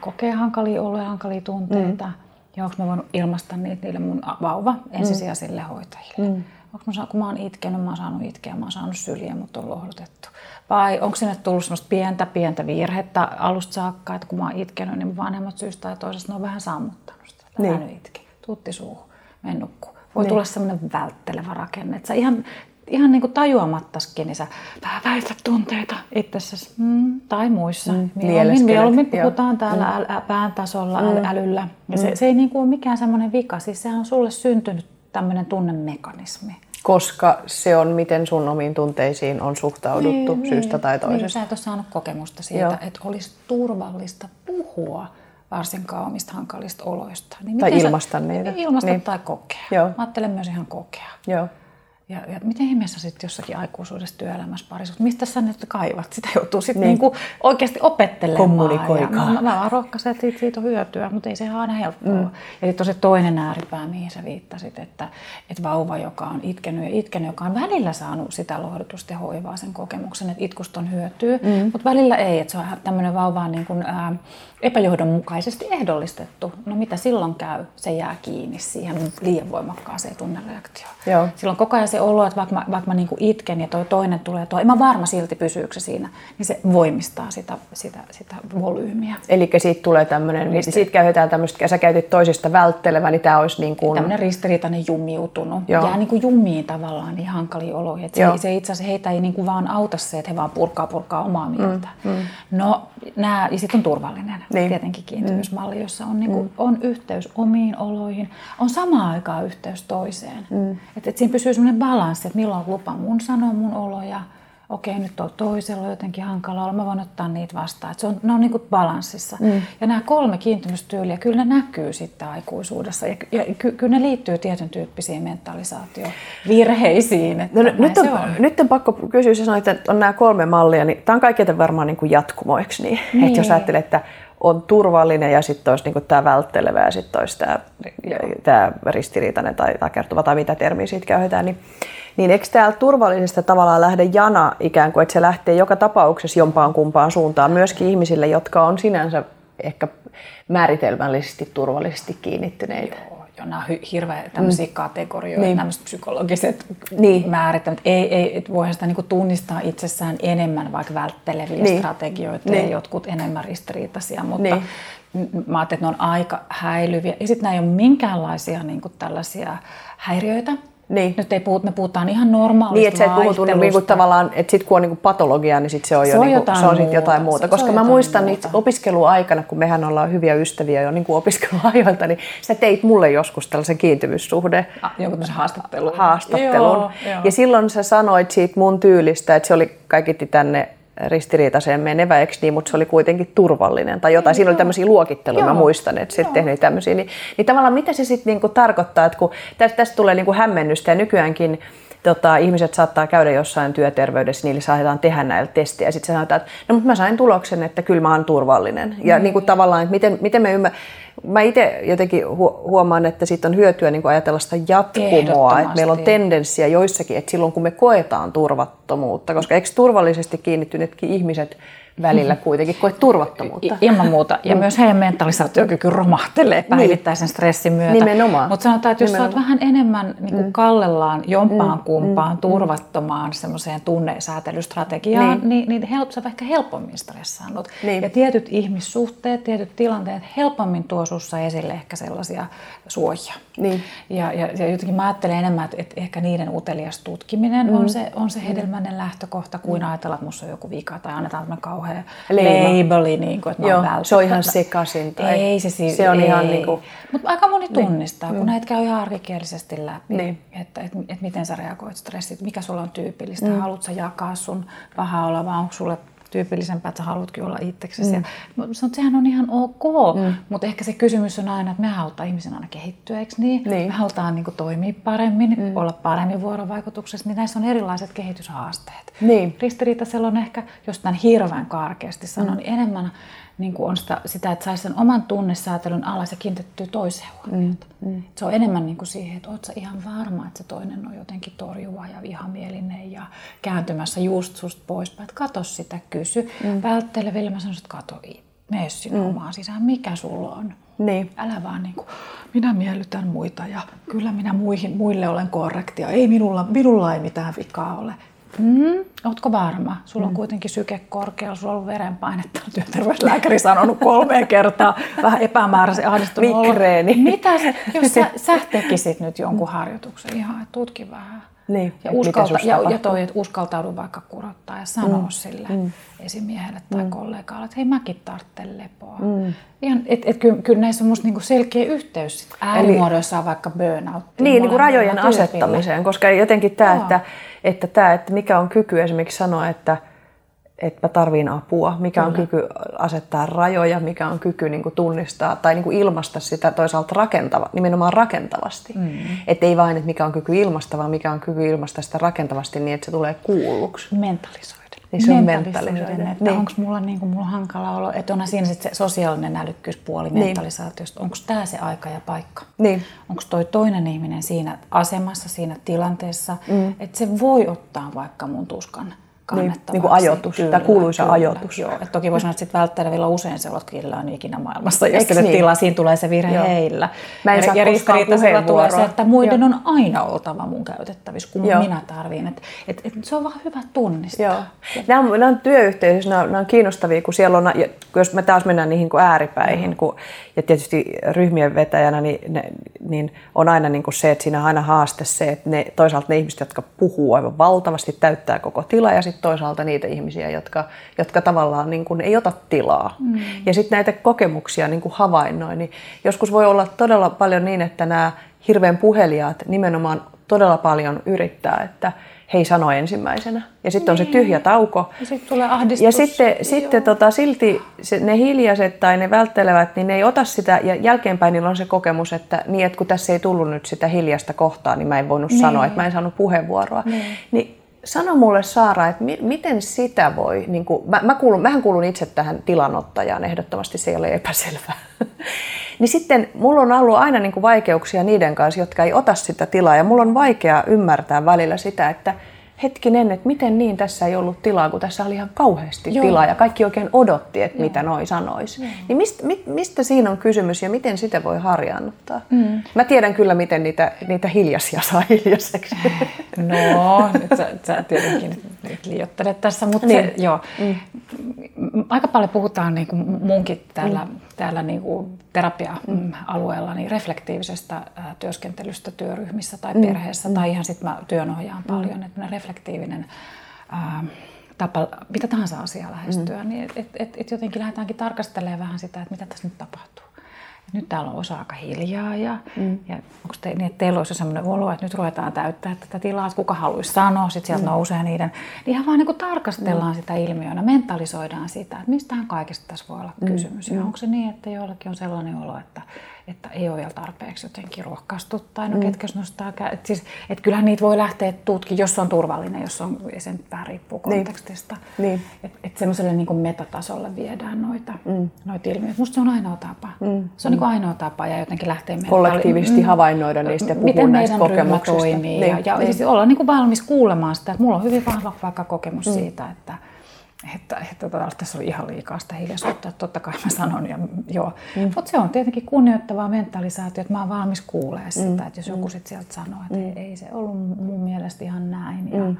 kokea hankalia oloja, hankalia tunteita. Mm. Ja onko mä voinut ilmaista niitä niille mun vauva ensisijaisille mm. hoitajille. Mm. Onko mä, kun mä oon itkenyt, mä oon saanut itkeä, mä oon saanut syliä, mutta on lohdutettu. Vai onko sinne tullut semmoista pientä, pientä virhettä alusta saakka, että kun mä oon itkenyt, niin mun vanhemmat syystä tai toisesta ne on vähän sammuttanut sitä. Niin. nyt itke. Tuutti suuhun, mene. Voi niin. tulla semmoinen välttelevä rakenne. Että sä ihan, ihan niin kuin tajuamattaskin, niin sä vähän väität tunteita itsessäsi mm, tai muissa. Mm, mieluummin, mieluummin puhutaan täällä mm. äl, pään tasolla, mm. älyllä. Ja mm. se, se ei niin kuin ole mikään semmoinen vika. Siis sehän on sulle syntynyt tämmöinen tunnemekanismi koska se on, miten sun omiin tunteisiin on suhtauduttu niin, syystä tai toisesta. Niin, sä et ole saanut kokemusta siitä, Joo. että olisi turvallista puhua varsinkaan omista hankalista oloista. Niin tai ilmaista sä, niitä. Ilmaista niin. tai kokea. Joo. Mä ajattelen myös ihan kokea. Joo. Ja, ja miten ihmeessä sitten jossakin aikuisuudessa työelämässä parisuudessa, mistä sä nyt kaivat? Sitä joutuu sitten niin. niinku oikeasti opettelemaan. Kommunikoikaa. mä, mä vaan rohkaisen, että siitä, siitä on hyötyä, mutta ei se ole aina helppoa. Mm. Ja sitten on se toinen ääripää, mihin sä viittasit, että, että vauva, joka on itkenyt ja itkenyt, joka on välillä saanut sitä lohdutusta ja hoivaa sen kokemuksen, että itkusta on hyötyä, mm. mutta välillä ei. Että se on tämmöinen vauva on niin kuin, ää, epäjohdonmukaisesti ehdollistettu. No mitä silloin käy? Se jää kiinni siihen liian voimakkaaseen tunnereaktioon. Joo. Silloin koko ajan se olo, että vaikka mä, vaikka mä niinku itken ja toi toinen tulee tuo, en mä varma silti pysyykö se siinä, niin se voimistaa sitä, sitä, sitä volyymiä. Eli siitä tulee tämmöinen, niin siitä käytetään tämmöistä, sä käytit toisista välttelevä, niin tämä olisi niin kuin... Tämmöinen ristiriitainen jumiutunut. Joo. Jää niin kuin jumiin tavallaan niin hankaliin oloihin. Se, se itse asiassa heitä ei niin kuin vaan auta se, että he vaan purkaa purkaa omaa mieltä. Mm, mm. No, nämä, ja sitten on turvallinen niin. tietenkin kiintymysmalli, jossa on, niin kuin, mm. on yhteys omiin oloihin, on samaan aikaan yhteys toiseen. Mm. Että et siinä pysyy semmoinen balanssi, että milloin lupa mun sanoa mun oloja, okei nyt on toisella jotenkin hankala olla, mä voin ottaa niitä vastaan. Että se on, ne on niin kuin balanssissa. Mm. Ja nämä kolme kiintymystyyliä, kyllä ne näkyy sitten aikuisuudessa. Ja, ja ky, kyllä ne liittyy tietyn tyyppisiin mentalisaatiovirheisiin. No, nyt, on, on. nyt on pakko kysyä, sä sanoit, että on nämä kolme mallia, niin tämä on kaikille varmaan niin kuin jatkumo, eikö niin? niin? Että jos ajattelee, että on turvallinen ja sitten olisi niin tämä välttelevä ja sitten olisi tämä, tämä ristiriitainen tai kertova tai mitä termiä siitä käytetään, niin, niin eikö täällä turvallisesta tavallaan lähde jana ikään kuin, että se lähtee joka tapauksessa jompaan kumpaan suuntaan myöskin ihmisille, jotka on sinänsä ehkä määritelmällisesti turvallisesti kiinnittyneitä? Joo jo nämä hirveän tämmöisiä mm. kategorioita, niin. tämmöiset psykologiset niin. määritelmät. Ei, ei, et voihan sitä niinku tunnistaa itsessään enemmän vaikka vältteleviä niin. strategioita niin. ja jotkut enemmän ristiriitaisia, mutta niin. mä ajattelin, että ne on aika häilyviä. Ja sitten nämä ei ole minkäänlaisia niinku tällaisia häiriöitä, niin. Nyt ei puhut, me puhutaan ihan normaalista Niin, että sä et puhutu niin kuin tavallaan, että sit kun on niin patologia, niin sit se on, se jo on, niin kuin, se on sit jotain muuta. Se, Koska se mä muistan niitä opiskeluaikana, kun mehän ollaan hyviä ystäviä jo niin kuin opiskeluajoilta, niin sä teit mulle joskus tällaisen kiintymyssuhde. Ah, joku haastattelun. Haastattelun. Joo, joo. Ja silloin sä sanoit siitä mun tyylistä, että se oli kaikitti tänne ristiriitaiseen menevä, eikö niin, mutta se oli kuitenkin turvallinen tai jotain. Siinä oli tämmöisiä luokitteluja, mä muistan, että sitten tehnyt tämmöisiä. Niin, niin tavallaan mitä se sitten niinku tarkoittaa, että kun tästä, tästä tulee niinku hämmennystä ja nykyäänkin tota, ihmiset saattaa käydä jossain työterveydessä, niille saadaan tehdä näillä testejä. Ja sitten sanotaan, että no mutta mä sain tuloksen, että kyllä mä oon turvallinen. Ja mm. niin kuin tavallaan, että miten, miten me ymmärrämme, mä itse jotenkin huomaan, että siitä on hyötyä niin ajatella sitä jatkumoa, että meillä on tendenssiä joissakin, että silloin kun me koetaan turvattomuutta, koska eikö turvallisesti kiinnittyneetkin ihmiset välillä kuitenkin koet turvattomuutta. Ilman muuta. Ja mm. myös heidän mentalisaatiokyky romahtelee päivittäisen niin. stressin myötä. Nimenomaan. Mutta sanotaan, että jos Nimenomaan. oot vähän enemmän niin kuin mm. kallellaan jompaan mm. kumpaan, mm. turvattomaan semmoiseen tunnesäätelystrategiaan, niin, niin, niin help, sä ehkä helpommin stressaannut. Niin. Ja tietyt ihmissuhteet, tietyt tilanteet helpommin tuo sussa esille ehkä sellaisia suojia. Niin. Ja, ja, ja jotenkin mä ajattelen enemmän, että, että ehkä niiden utelias tutkiminen mm. on, se, on se mm. hedelmäinen lähtökohta, kuin mm. ajatella, että musta on joku vika tai annetaan tämmöinen kauhea labeli, niin kuin, että Joo, se on ihan sekaisin. Tai ei se siis, se on ei. ihan niin kuin... Mutta aika moni niin. tunnistaa, niin. kun mm. näitä käy ihan arkikielisesti läpi, niin. että, että, että, että miten sä reagoit stressiin, mikä sulla on tyypillistä, mm. haluatko jakaa sun paha oleva, onko sulle tyypillisempää, että sä haluatkin olla itseksesi. Mm. Mutta sehän on ihan ok, mm. mutta ehkä se kysymys on aina, että me halutaan ihmisen aina kehittyä, eikö niin? niin. Me halutaan niin kuin, toimia paremmin, mm. olla paremmin vuorovaikutuksessa, niin näissä on erilaiset kehityshaasteet. Niin. Ristiriitaisella on ehkä, jos tämän hirveän karkeasti sanon, mm. niin enemmän niin kuin on sitä, sitä, että saisi sen oman tunnesäätelyn alas ja kiinnitettyä toiseen huomiota. Mm, mm. Se on enemmän niin kuin siihen, että oletko ihan varma, että se toinen on jotenkin torjuva ja vihamielinen ja kääntymässä just susta poispäin. Että katso sitä, kysy. Mm. Vältteleville mä sanoisin, että katso, mene sinne mm. omaan sisään, mikä sulla on. Niin. Älä vaan niin kuin, minä miellytän muita ja kyllä minä muihin, muille olen korrektia. Ei minulla, minulla ei mitään vikaa ole. Mm, ootko varma? Sulla on mm. kuitenkin syke korkealla, sulla on ollut verenpainetta, työterveyslääkäri sanonut kolme kertaa, vähän epämääräisen ahdistunut Migreeni. Mitä jos sä, sä tekisit nyt jonkun harjoituksen ihan, tutki vähän. Niin, ja, uskalta, ja, ja toi, että uskaltaudu vaikka kurottaa ja sanoa mm. sille mm. esimiehelle tai mm. kollegalle, että hei mäkin tarvitsen lepoa. Mm. Ihan, et, et, kyllä, kyllä näissä on musta niinku selkeä yhteys äärimuodoissa on vaikka burnout. Niin, niin kuin rajojen asettamiseen, koska jotenkin tämä, että, että, tämä, että mikä on kyky esimerkiksi sanoa, että että mä tarviin apua, mikä on Kyllä. kyky asettaa rajoja, mikä on kyky niin kuin tunnistaa tai niin kuin ilmaista sitä toisaalta rakentava, nimenomaan rakentavasti. Mm. Että ei vain, että mikä on kyky ilmaista, vaan mikä on kyky ilmaista sitä rakentavasti niin, että se tulee kuulluksi. Mentalisoida. Niin se on mentalisoida. Että niin. onko mulla, niin mulla hankala olo, että onhan siinä sit se sosiaalinen älykkyyspuoli niin. mentalisaatiosta. Onko tämä se aika ja paikka? Niin. Onko toi toinen ihminen siinä asemassa, siinä tilanteessa, mm. että se voi ottaa vaikka mun tuskan niin, niin kuin ajoitus, kyllä, tämä kuuluisa kyllä, ajoitus. Joo, että toki voi sanoa, että sit välttelevillä usein se olot on ikinä maailmassa, jos niin? tilaa, siinä tulee se virhe joo. heillä. Mä en ja, ja ristiriitaisella tulee se, että muiden joo. on aina oltava mun käytettävissä, kun joo. minä tarvin. Et, et, et, se on vaan hyvä tunnistaa. Joo. Nämä, on, nämä on työyhteisössä, nämä, nämä on kiinnostavia, kun siellä on, jos me taas mennään niihin kuin ääripäihin, mm. kun, ja tietysti ryhmien vetäjänä, niin, ne, niin on aina niin kuin se, että siinä on aina haaste se, että ne, toisaalta ne ihmiset, jotka puhuu aivan valtavasti, täyttää koko tila, ja sitten toisaalta niitä ihmisiä, jotka, jotka tavallaan niin kuin ei ota tilaa. Mm. Ja sitten näitä kokemuksia niin kuin havainnoin, niin joskus voi olla todella paljon niin, että nämä hirveän puheliaat nimenomaan todella paljon yrittää, että he ei sano ensimmäisenä. Ja sitten niin. on se tyhjä tauko. Ja sitten tulee ahdistus. Ja sitten, sitten tota, silti se, ne hiljaiset tai ne välttelevät, niin ne ei ota sitä. Ja jälkeenpäin niillä on se kokemus, että, niin, että kun tässä ei tullut nyt sitä hiljasta kohtaa, niin mä en voinut niin. sanoa, että mä en saanut puheenvuoroa. Niin. niin Sano mulle Saara, että mi- miten sitä voi, niin kuin, mä, mä kuulun, mähän kuulun itse tähän tilanottajaan, ehdottomasti se ei ole epäselvää. niin sitten mulla on ollut aina niin kuin vaikeuksia niiden kanssa, jotka ei ota sitä tilaa ja mulla on vaikea ymmärtää välillä sitä, että hetkinen, että miten niin tässä ei ollut tilaa, kun tässä oli ihan kauheasti Joo. tilaa ja kaikki oikein odotti, että Joo. mitä noi sanois. Joo. Niin mistä, mistä siinä on kysymys ja miten sitä voi harjaannuttaa? Mm. Mä tiedän kyllä, miten niitä, niitä hiljaisia saa hiljaiseksi. No, nyt sä, sä tietenkin nyt liiottelet tässä, mutta niin. se, joo. Mm. Aika paljon puhutaan niin kuin munkin täällä, mm. Täällä niin kuin terapia-alueella niin reflektiivisestä työskentelystä työryhmissä tai mm. perheessä mm. tai ihan sitten mä työnohjaan mm. paljon, että reflektiivinen ää, tapa mitä tahansa asiaa lähestyä, mm. niin et, et, et jotenkin lähdetäänkin tarkastelemaan vähän sitä, että mitä tässä nyt tapahtuu. Nyt täällä on osa aika hiljaa ja, mm. ja onko te, niin, että teillä olisi sellainen olo, että nyt ruvetaan täyttää tätä tilaa, että kuka haluaisi sanoa, sitten sieltä mm. nousee niiden. Niin ihan vaan niin kuin tarkastellaan mm. sitä ilmiönä, mentalisoidaan sitä, että mistähän kaikesta tässä voi olla mm. kysymys. Mm. Ja onko se niin, että jollakin on sellainen olo, että että ei ole vielä tarpeeksi jotenkin rohkaistu tai no mm. ketkä nostaa et siis, et kyllähän niitä voi lähteä tutkimaan, jos on turvallinen, jos on, sen vähän riippuu niin. kontekstista. Niin. Että et semmoiselle niin metatasolle viedään noita, mm. noita ilmiöitä. Musta se on ainoa tapa. Mm. Se on mm. niin ainoa tapa ja jotenkin lähtee meidän Kollektiivisesti mm, havainnoida niistä ja puhua miten näistä kokemuksista. toimii. Niin. Ja, ja niin. siis olla niin kuin valmis kuulemaan sitä, että mulla on hyvin vahva vaikka kokemus mm. siitä, että että, että tota, tässä oli ihan liikaa sitä hiljaisuutta, että totta kai mä sanon, ja, joo. Mm. mutta se on tietenkin kunnioittavaa mentalisaatio, että mä oon valmis kuulemaan sitä, mm. että jos joku sitten sieltä sanoo, että mm. ei se ollut mun mielestä ihan näin, ja, mm.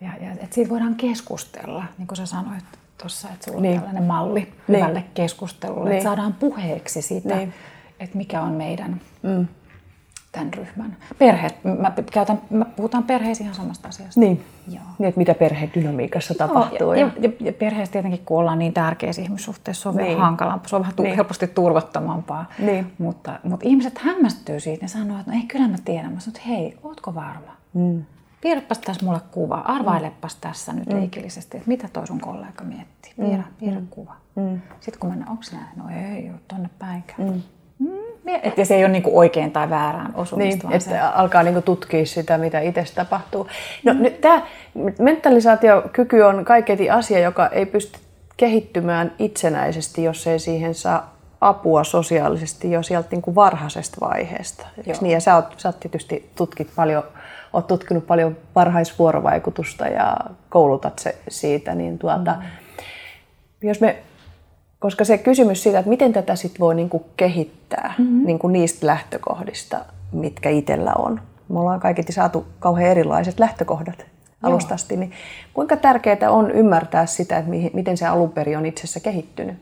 ja, ja että siitä voidaan keskustella, niin kuin sä sanoit tuossa, että sulla niin. on tällainen malli niin. hyvälle keskustelulle, niin. että saadaan puheeksi sitä, niin. että mikä on meidän... Mm tämän ryhmän. Perheet, mä, käytän, mä puhutaan perheisiin ihan samasta asiasta. Niin, Joo. niin että mitä perhedynamiikassa Joo, tapahtuu. Ja, ja, ja perheessä tietenkin, kun ollaan niin tärkeissä ihmissuhteissa, se on niin. vähän hankalampaa, se on vähän niin. helposti turvattomampaa. Niin. Mutta, mutta ihmiset hämmästyy siitä ja sanoo, että no ei, kyllä mä tiedän. Mä sanon, että hei, ootko varma? Mm. Piirräpäs tässä mulle kuva, arvailepas mm. tässä nyt mm. leikillisesti, että mitä toi sun kollega miettii. Piirrä, mm. piirrä mm. kuva. Mm. Sitten kun mennään, onko näin? No ei ole, tonne päinkään. Mm. Että se ei ole niinku oikein tai väärään osumista. Niin, että se... alkaa niinku tutkia sitä, mitä itse tapahtuu. No, mm. nyt tämä mentalisaatiokyky on kaiketi asia, joka ei pysty kehittymään itsenäisesti, jos ei siihen saa apua sosiaalisesti jo sieltä niin kuin varhaisesta vaiheesta. Niin? Ja sä oot, sä oot tietysti tutkit paljon, oot tutkinut paljon varhaisvuorovaikutusta ja koulutat se siitä, niin tuota, mm. jos me koska se kysymys siitä, että miten tätä sit voi niinku kehittää mm-hmm. niinku niistä lähtökohdista, mitkä itsellä on. Me ollaan kaiketi saatu kauhean erilaiset lähtökohdat alusta asti. Niin kuinka tärkeää on ymmärtää sitä, että miten se alun perin on itsessä kehittynyt?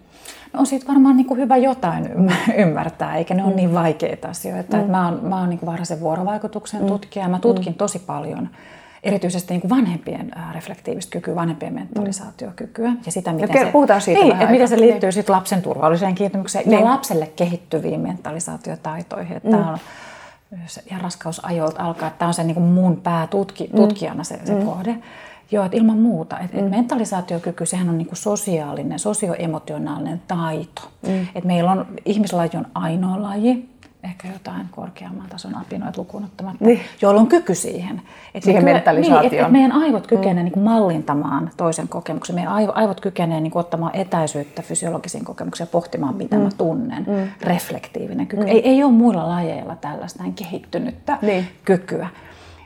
No on siitä varmaan niin kuin hyvä jotain ymmärtää, eikä ne ole mm. niin vaikeita asioita. Mm. mä oon, mä oon niin varhaisen vuorovaikutuksen mm. tutkija ja mä tutkin mm. tosi paljon erityisesti niin kuin vanhempien reflektiivistä kykyä, vanhempien mentalisaatiokykyä ja sitä, miten, okay, se, puhutaan siitä niin, että miten se liittyy niin. sit lapsen turvalliseen kiintymykseen niin. ja lapselle kehittyviin mentalisaatiotaitoihin. Että mm. on, ja raskausajolta alkaa, että tämä on se niin kuin mun päätutkijana se, se mm. kohde. Joo, että ilman muuta. Et, mm. et mentalisaatiokyky, sehän on niinku sosiaalinen, sosioemotionaalinen taito. Mm. Et meillä on, ihmislaji on ainoa laji, ehkä jotain korkeamman tason apinoita lukuun ottamatta, niin. joilla on kyky siihen. Et siihen kyky, mentalisaatioon. Niin, et, et meidän aivot kykenee mm. niin mallintamaan toisen kokemuksen. Meidän aivot kykenee niin ottamaan etäisyyttä fysiologisiin kokemuksiin ja pohtimaan, mitä mm. mä tunnen. Mm. Reflektiivinen kyky. Mm. Ei, ei ole muilla lajeilla tällaista näin kehittynyttä niin. kykyä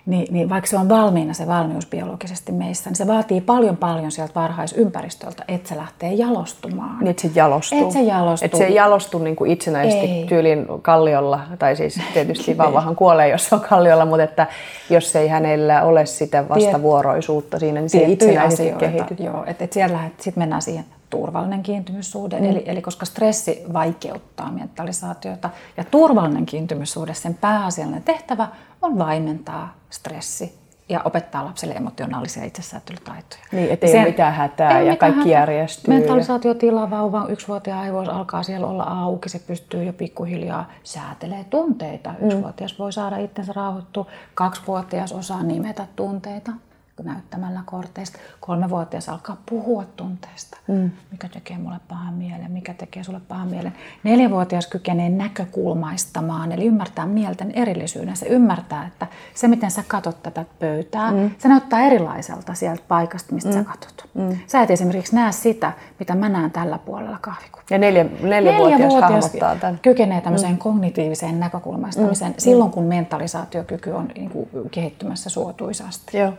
niin, niin vaikka se on valmiina se valmius biologisesti meissä, niin se vaatii paljon paljon sieltä varhaisympäristöltä, että se lähtee jalostumaan. Niin, että se jalostuu. Että se jalostuu. Että se ei jalostu niin kuin itsenäisesti ei. tyylin kalliolla, tai siis tietysti vauvahan kuolee, jos se on kalliolla, mutta että jos ei hänellä ole sitä vastavuoroisuutta siinä, niin se ei itsenäisesti kehity. Joo, että et siellä sitten mennään siihen turvallinen kiintymyssuhde, mm. eli, eli koska stressi vaikeuttaa mentalisaatiota ja turvallinen kiintymyssuhde, sen pääasiallinen tehtävä on vaimentaa stressi ja opettaa lapselle emotionaalisia itsesäätelytaitoja. Niin, ettei Sen, ole mitään hätää ei ja mitään kaikki hätää. järjestyy. Mentalisaatiotila vauvan yksivuotiaan aivoissa alkaa siellä olla auki, se pystyy jo pikkuhiljaa säätelee tunteita. Mm. Yksivuotias voi saada itsensä rauhoittua, kaksivuotias osaa nimetä tunteita näyttämällä korteista. Kolmevuotias alkaa puhua tunteista, mm. mikä tekee mulle pahan mielen, mikä tekee sulle pahan mielen. Neljävuotias kykenee näkökulmaistamaan, eli ymmärtää mielten erillisyyden. Se ymmärtää, että se miten sä katot tätä pöytää, mm. se näyttää erilaiselta sieltä paikasta, mistä mm. sä katot. Mm. Sä et esimerkiksi näe sitä, mitä mä näen tällä puolella kahvikuppia. Ja neljä, neljävuotias, neljävuotias tämän. kykenee tämmöiseen mm. kognitiiviseen näkökulmaistamiseen mm. silloin, kun mentalisaatiokyky on niin kuin, kehittymässä suotuisasti. Joo.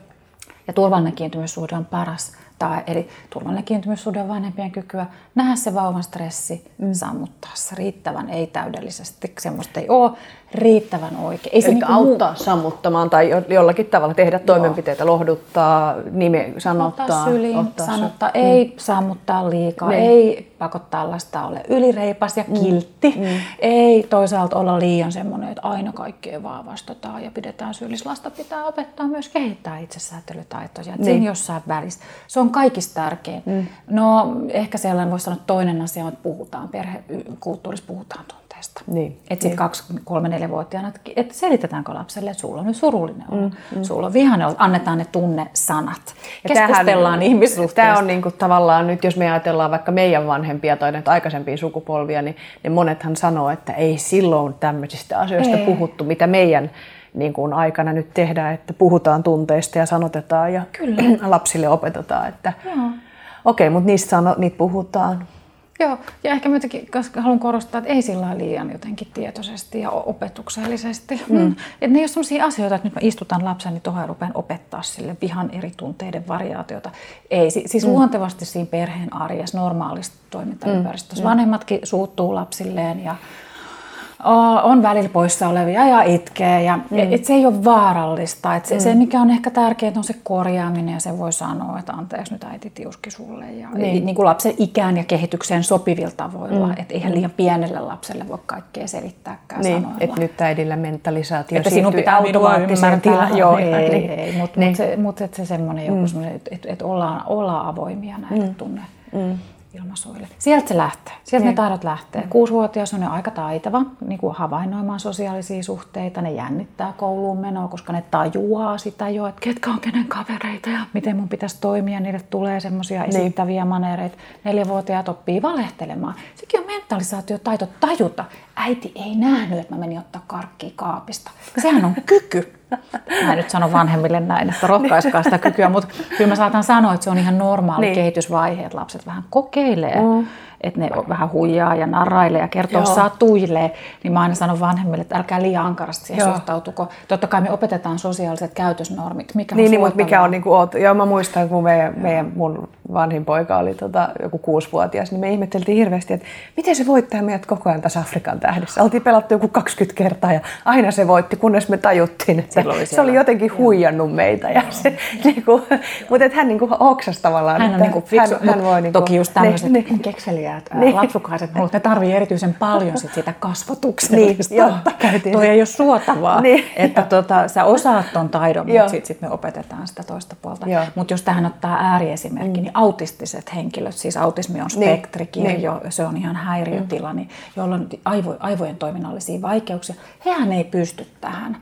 Ja turvallinen kiintymyssuhde on paras tai eli turvallinen kiintymyssuhde on vanhempien kykyä nähdä se vauvan stressi, mm. sammuttaa se riittävän, ei täydellisesti, semmoista ei ole riittävän oikein. Ei se niin auttaa muu... sammuttamaan tai jollakin tavalla tehdä Joo. toimenpiteitä, lohduttaa, nime, sanottaa. Ottaa syliin, ottaa sanottaa, sy- ei mm. sammuttaa liikaa, ne. Niin. ei pakottaa lasta ole ylireipas ja mm. kiltti, mm. ei toisaalta olla liian semmoinen, että aina kaikkea vaan vastataan ja pidetään syyllis. Lasta pitää opettaa myös kehittää itsesäätelytaitoja, niin. siinä jossain välissä. Se on kaikista tärkein. Mm. No ehkä sellainen voisi sanoa toinen asia, että puhutaan, perhekulttuurissa puhutaan tunteesta. Niin. Että sitten niin. kaksi, kolme, neljä vuotiaana, että selitetäänkö lapselle, että sulla on nyt surullinen olo, mm, mm. sulla on vihainen olo, annetaan ne tunnesanat. Ja Keskustellaan tämähän, ihmissuhteista. Tämä on niinku tavallaan nyt, jos me ajatellaan vaikka meidän vanhempia tai näitä aikaisempia sukupolvia, niin, niin monethan sanoo, että ei silloin tämmöisistä asioista ei. puhuttu, mitä meidän niin kuin aikana nyt tehdään, että puhutaan tunteista ja sanotetaan ja Kyllä. lapsille opetetaan, että okei, okay, mutta niistä sano, niitä puhutaan. Joo, ja ehkä mä jotenkin, haluan korostaa, että ei sillä liian jotenkin tietoisesti ja opetuksellisesti. Mm. Että ne ei ole sellaisia asioita, että nyt mä istutan lapseni tuohon ja rupean opettaa sille vihan eri tunteiden variaatiota. Ei, siis mm. luontevasti siinä perheen arjessa, normaalista toimintaympäristössä. Mm. Vanhemmatkin suuttuu lapsilleen ja on välillä poissa olevia ja itkee. Ja, mm. et se ei ole vaarallista. Et se, mm. se, mikä on ehkä tärkeää, on se korjaaminen ja se voi sanoa, että anteeksi nyt äiti tiuski sulle. Ja, niin. Niin kuin lapsen ikään ja kehitykseen sopivilla tavoilla. Mm. Että eihän liian pienelle lapselle voi kaikkea selittääkään niin. sanoilla. Että nyt äidillä mentalisaatio Että sinun pitää automaattisesti tila. Joo, ei, ei, ei. Mutta niin. mut se, mut se semmoinen joku, mm. että et, et ollaan, ollaan avoimia näille mm. tunne. Mm ilmaisuille. Sieltä se lähtee. Sieltä niin. ne taidot lähtee. Mm. Kuusivuotias on jo aika taitava niin kuin havainnoimaan sosiaalisia suhteita. Ne jännittää kouluun menoa, koska ne tajuaa sitä jo, että ketkä on kenen kavereita ja miten mun pitäisi toimia. Niille tulee semmoisia niin. esittäviä manereita. Neljävuotiaat oppii valehtelemaan. Sekin on mentalisaatiotaito tajuta. Äiti ei nähnyt, että mä menin ottaa karkkia kaapista. Sehän on kyky. Mä en nyt sano vanhemmille näin, että rohkaiskaa sitä kykyä, mutta kyllä mä saatan sanoa, että se on ihan normaali niin. kehitysvaihe, että lapset vähän kokeilee. Mm että ne vähän huijaa ja narrailee ja kertoo Joo. satuilee, niin mä aina sanon vanhemmille, että älkää liian ankarasti siihen Joo. suhtautuko. Totta kai me opetetaan sosiaaliset käytösnormit. Mikä on niin, niin mutta mikä on, niin kuin, oot, joo mä muistan, kun meidän, meidän, mun vanhin poika oli tota, joku kuusivuotias, niin me ihmetteltiin hirveästi, että miten se voittaa meidät koko ajan tässä Afrikan tähdessä. Oltiin pelattu joku 20 kertaa ja aina se voitti, kunnes me tajuttiin, että oli se oli jotenkin huijannut meitä. Ja se, niin kuin, mutta että hän niin kuin oksasi tavallaan. Hän on niin kuin fiksu, hän, hän voi, niin kuin, toki just tämmöiset niin, kekseliä että niin. lapsukaiset, mutta ne tarvii erityisen paljon sit sitä kasvatuksellista. Niin, joo, Toi ei ole suotavaa, niin. että tota, sä osaat ton taidon, mutta sitten sit me opetetaan sitä toista puolta. Mutta jos tähän ottaa ääriesimerkki, mm. niin autistiset henkilöt, siis autismi on niin. spektrikirjo, niin. se on ihan häiriötila, mm. niin, jolloin aivo, aivojen toiminnallisia vaikeuksia, hehän ei pysty tähän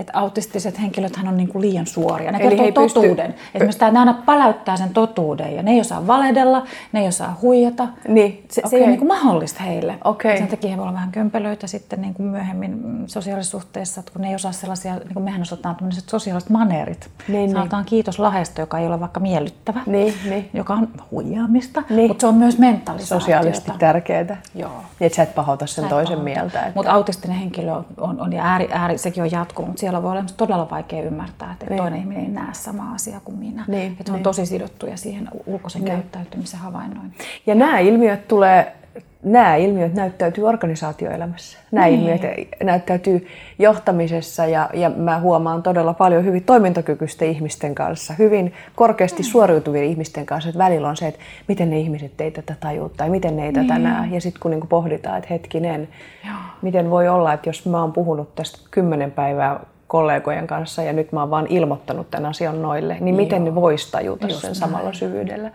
että autistiset henkilöt on niin kuin liian suoria. Ne Eli kertoo totuuden. Pysty... Esimerkiksi tämä aina palauttaa sen totuuden ja ne ei osaa valedella, ne ei osaa huijata. Niin. Se, okay. se ei ole niin kuin mahdollista heille. Okay. Sen takia he voivat olla vähän kömpelöitä sitten niin kuin myöhemmin sosiaalisissa suhteissa, että kun ne ei osaa sellaisia, niin kuin mehän osataan tämmöiset sosiaaliset maneerit. Niin, Sanotaan niin. kiitos lahesta, joka ei ole vaikka miellyttävä, niin, niin. joka on huijaamista, niin. mutta se on myös mentalisaatiota. Sosiaalisesti tärkeää. Joo. Niin, että sä et pahota sen sä toisen pahota. mieltä. Että... Mutta autistinen henkilö on, on ja ääri, ääri, sekin on jatkunut siellä voi olla todella vaikea ymmärtää, että niin. toinen ihminen ei näe samaa asiaa kuin minä. Niin. Että on niin. tosi sidottuja siihen ulkoisen niin. käyttäytymisen havainnointiin. Ja nämä ilmiöt tulee nämä ilmiöt näyttäytyy organisaatioelämässä. Nämä niin. ilmiöt näyttäytyy johtamisessa ja, ja mä huomaan todella paljon hyvin toimintakykyisten ihmisten kanssa, hyvin korkeasti mm. suoriutuvien ihmisten kanssa, että välillä on se, että miten ne ihmiset ei tätä tajua tai miten ne ei niin. tätä näe. Ja sitten kun niinku pohditaan, että hetkinen, Joo. miten voi olla, että jos mä oon puhunut tästä kymmenen päivää kollegojen kanssa ja nyt mä oon vaan ilmoittanut tämän asian noille, niin, miten joo. ne vois tajuta Just sen näin. samalla syvyydellä.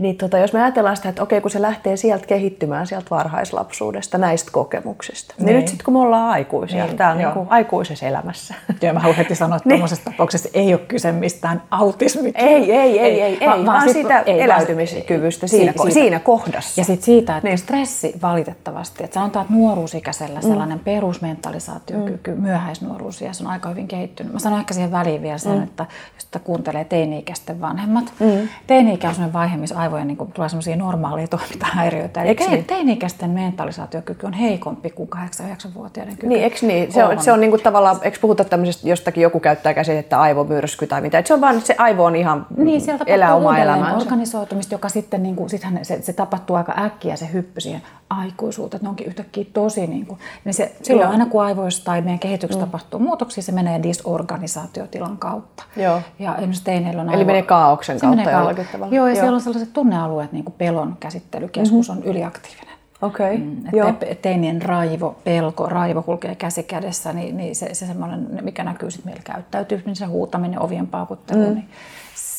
Niin tota, jos me ajatellaan sitä, että okei, kun se lähtee sieltä kehittymään sieltä varhaislapsuudesta, näistä kokemuksista, niin, niin nyt sitten kun me ollaan aikuisia, niin, tämä on niin kuin aikuisessa elämässä. Joo, mä haluan heti sanoa, että niin. tapauksessa ei ole kyse mistään autismista. Ei, ei, ei, ei, ei, vaan, vaan sit, siitä ei, eläytymiskyvystä siinä, siitä, siinä kohdassa. Ja sitten siitä, että niin. stressi valitettavasti, että sanotaan, että nuoruusikäisellä mm. sellainen perusmentalisaatiokyky, mm. se on aika hyvin kehittynyt. Mä sanon ehkä siihen väliin vielä sen, mm. että jos kuuntelee teini-ikäisten vanhemmat, mm. teini-ikä on sellainen vaihe, missä aivojen niin kuin, tulee semmoisia normaaleja toimintahäiriöitä. Eli niin? teini-ikäisten mentalisaatiokyky on heikompi kuin 8-9-vuotiaiden kyky. Niin, eikö niin? Se on, se on niin kuin tavallaan, eikö puhuta tämmöisestä, jostakin joku käyttää käsitettä aivomyrsky tai mitä, että se on vaan, se aivo on ihan niin, sieltä elää omaa elämäänsä. organisoitumista, joka sitten, niin kuin, sittenhän se, se tapahtuu aika äkkiä se hyppy siihen aikuisuuteen, että ne onkin yhtäkkiä tosi, niin kuin, niin se, silloin Joo. aina kun aivoissa tai meidän kehityksessä mm. tapahtuu muutoksia, se menee disorganisaatiotilan kautta. Joo. Ja esimerkiksi teineillä on aivo, Eli menee kaauksen kautta menee jollakin tavalla. Joo, ja Joo. siellä on sellaiset tunnealueet, niin kuin pelon käsittelykeskus mm-hmm. on yliaktiivinen. Okay, mm, teinien raivo, pelko, raivo kulkee käsi kädessä, niin, niin se, se semmoinen, mikä näkyy sitten meillä käyttäytymisen, huutaminen, ovien paukuttelu, mm. niin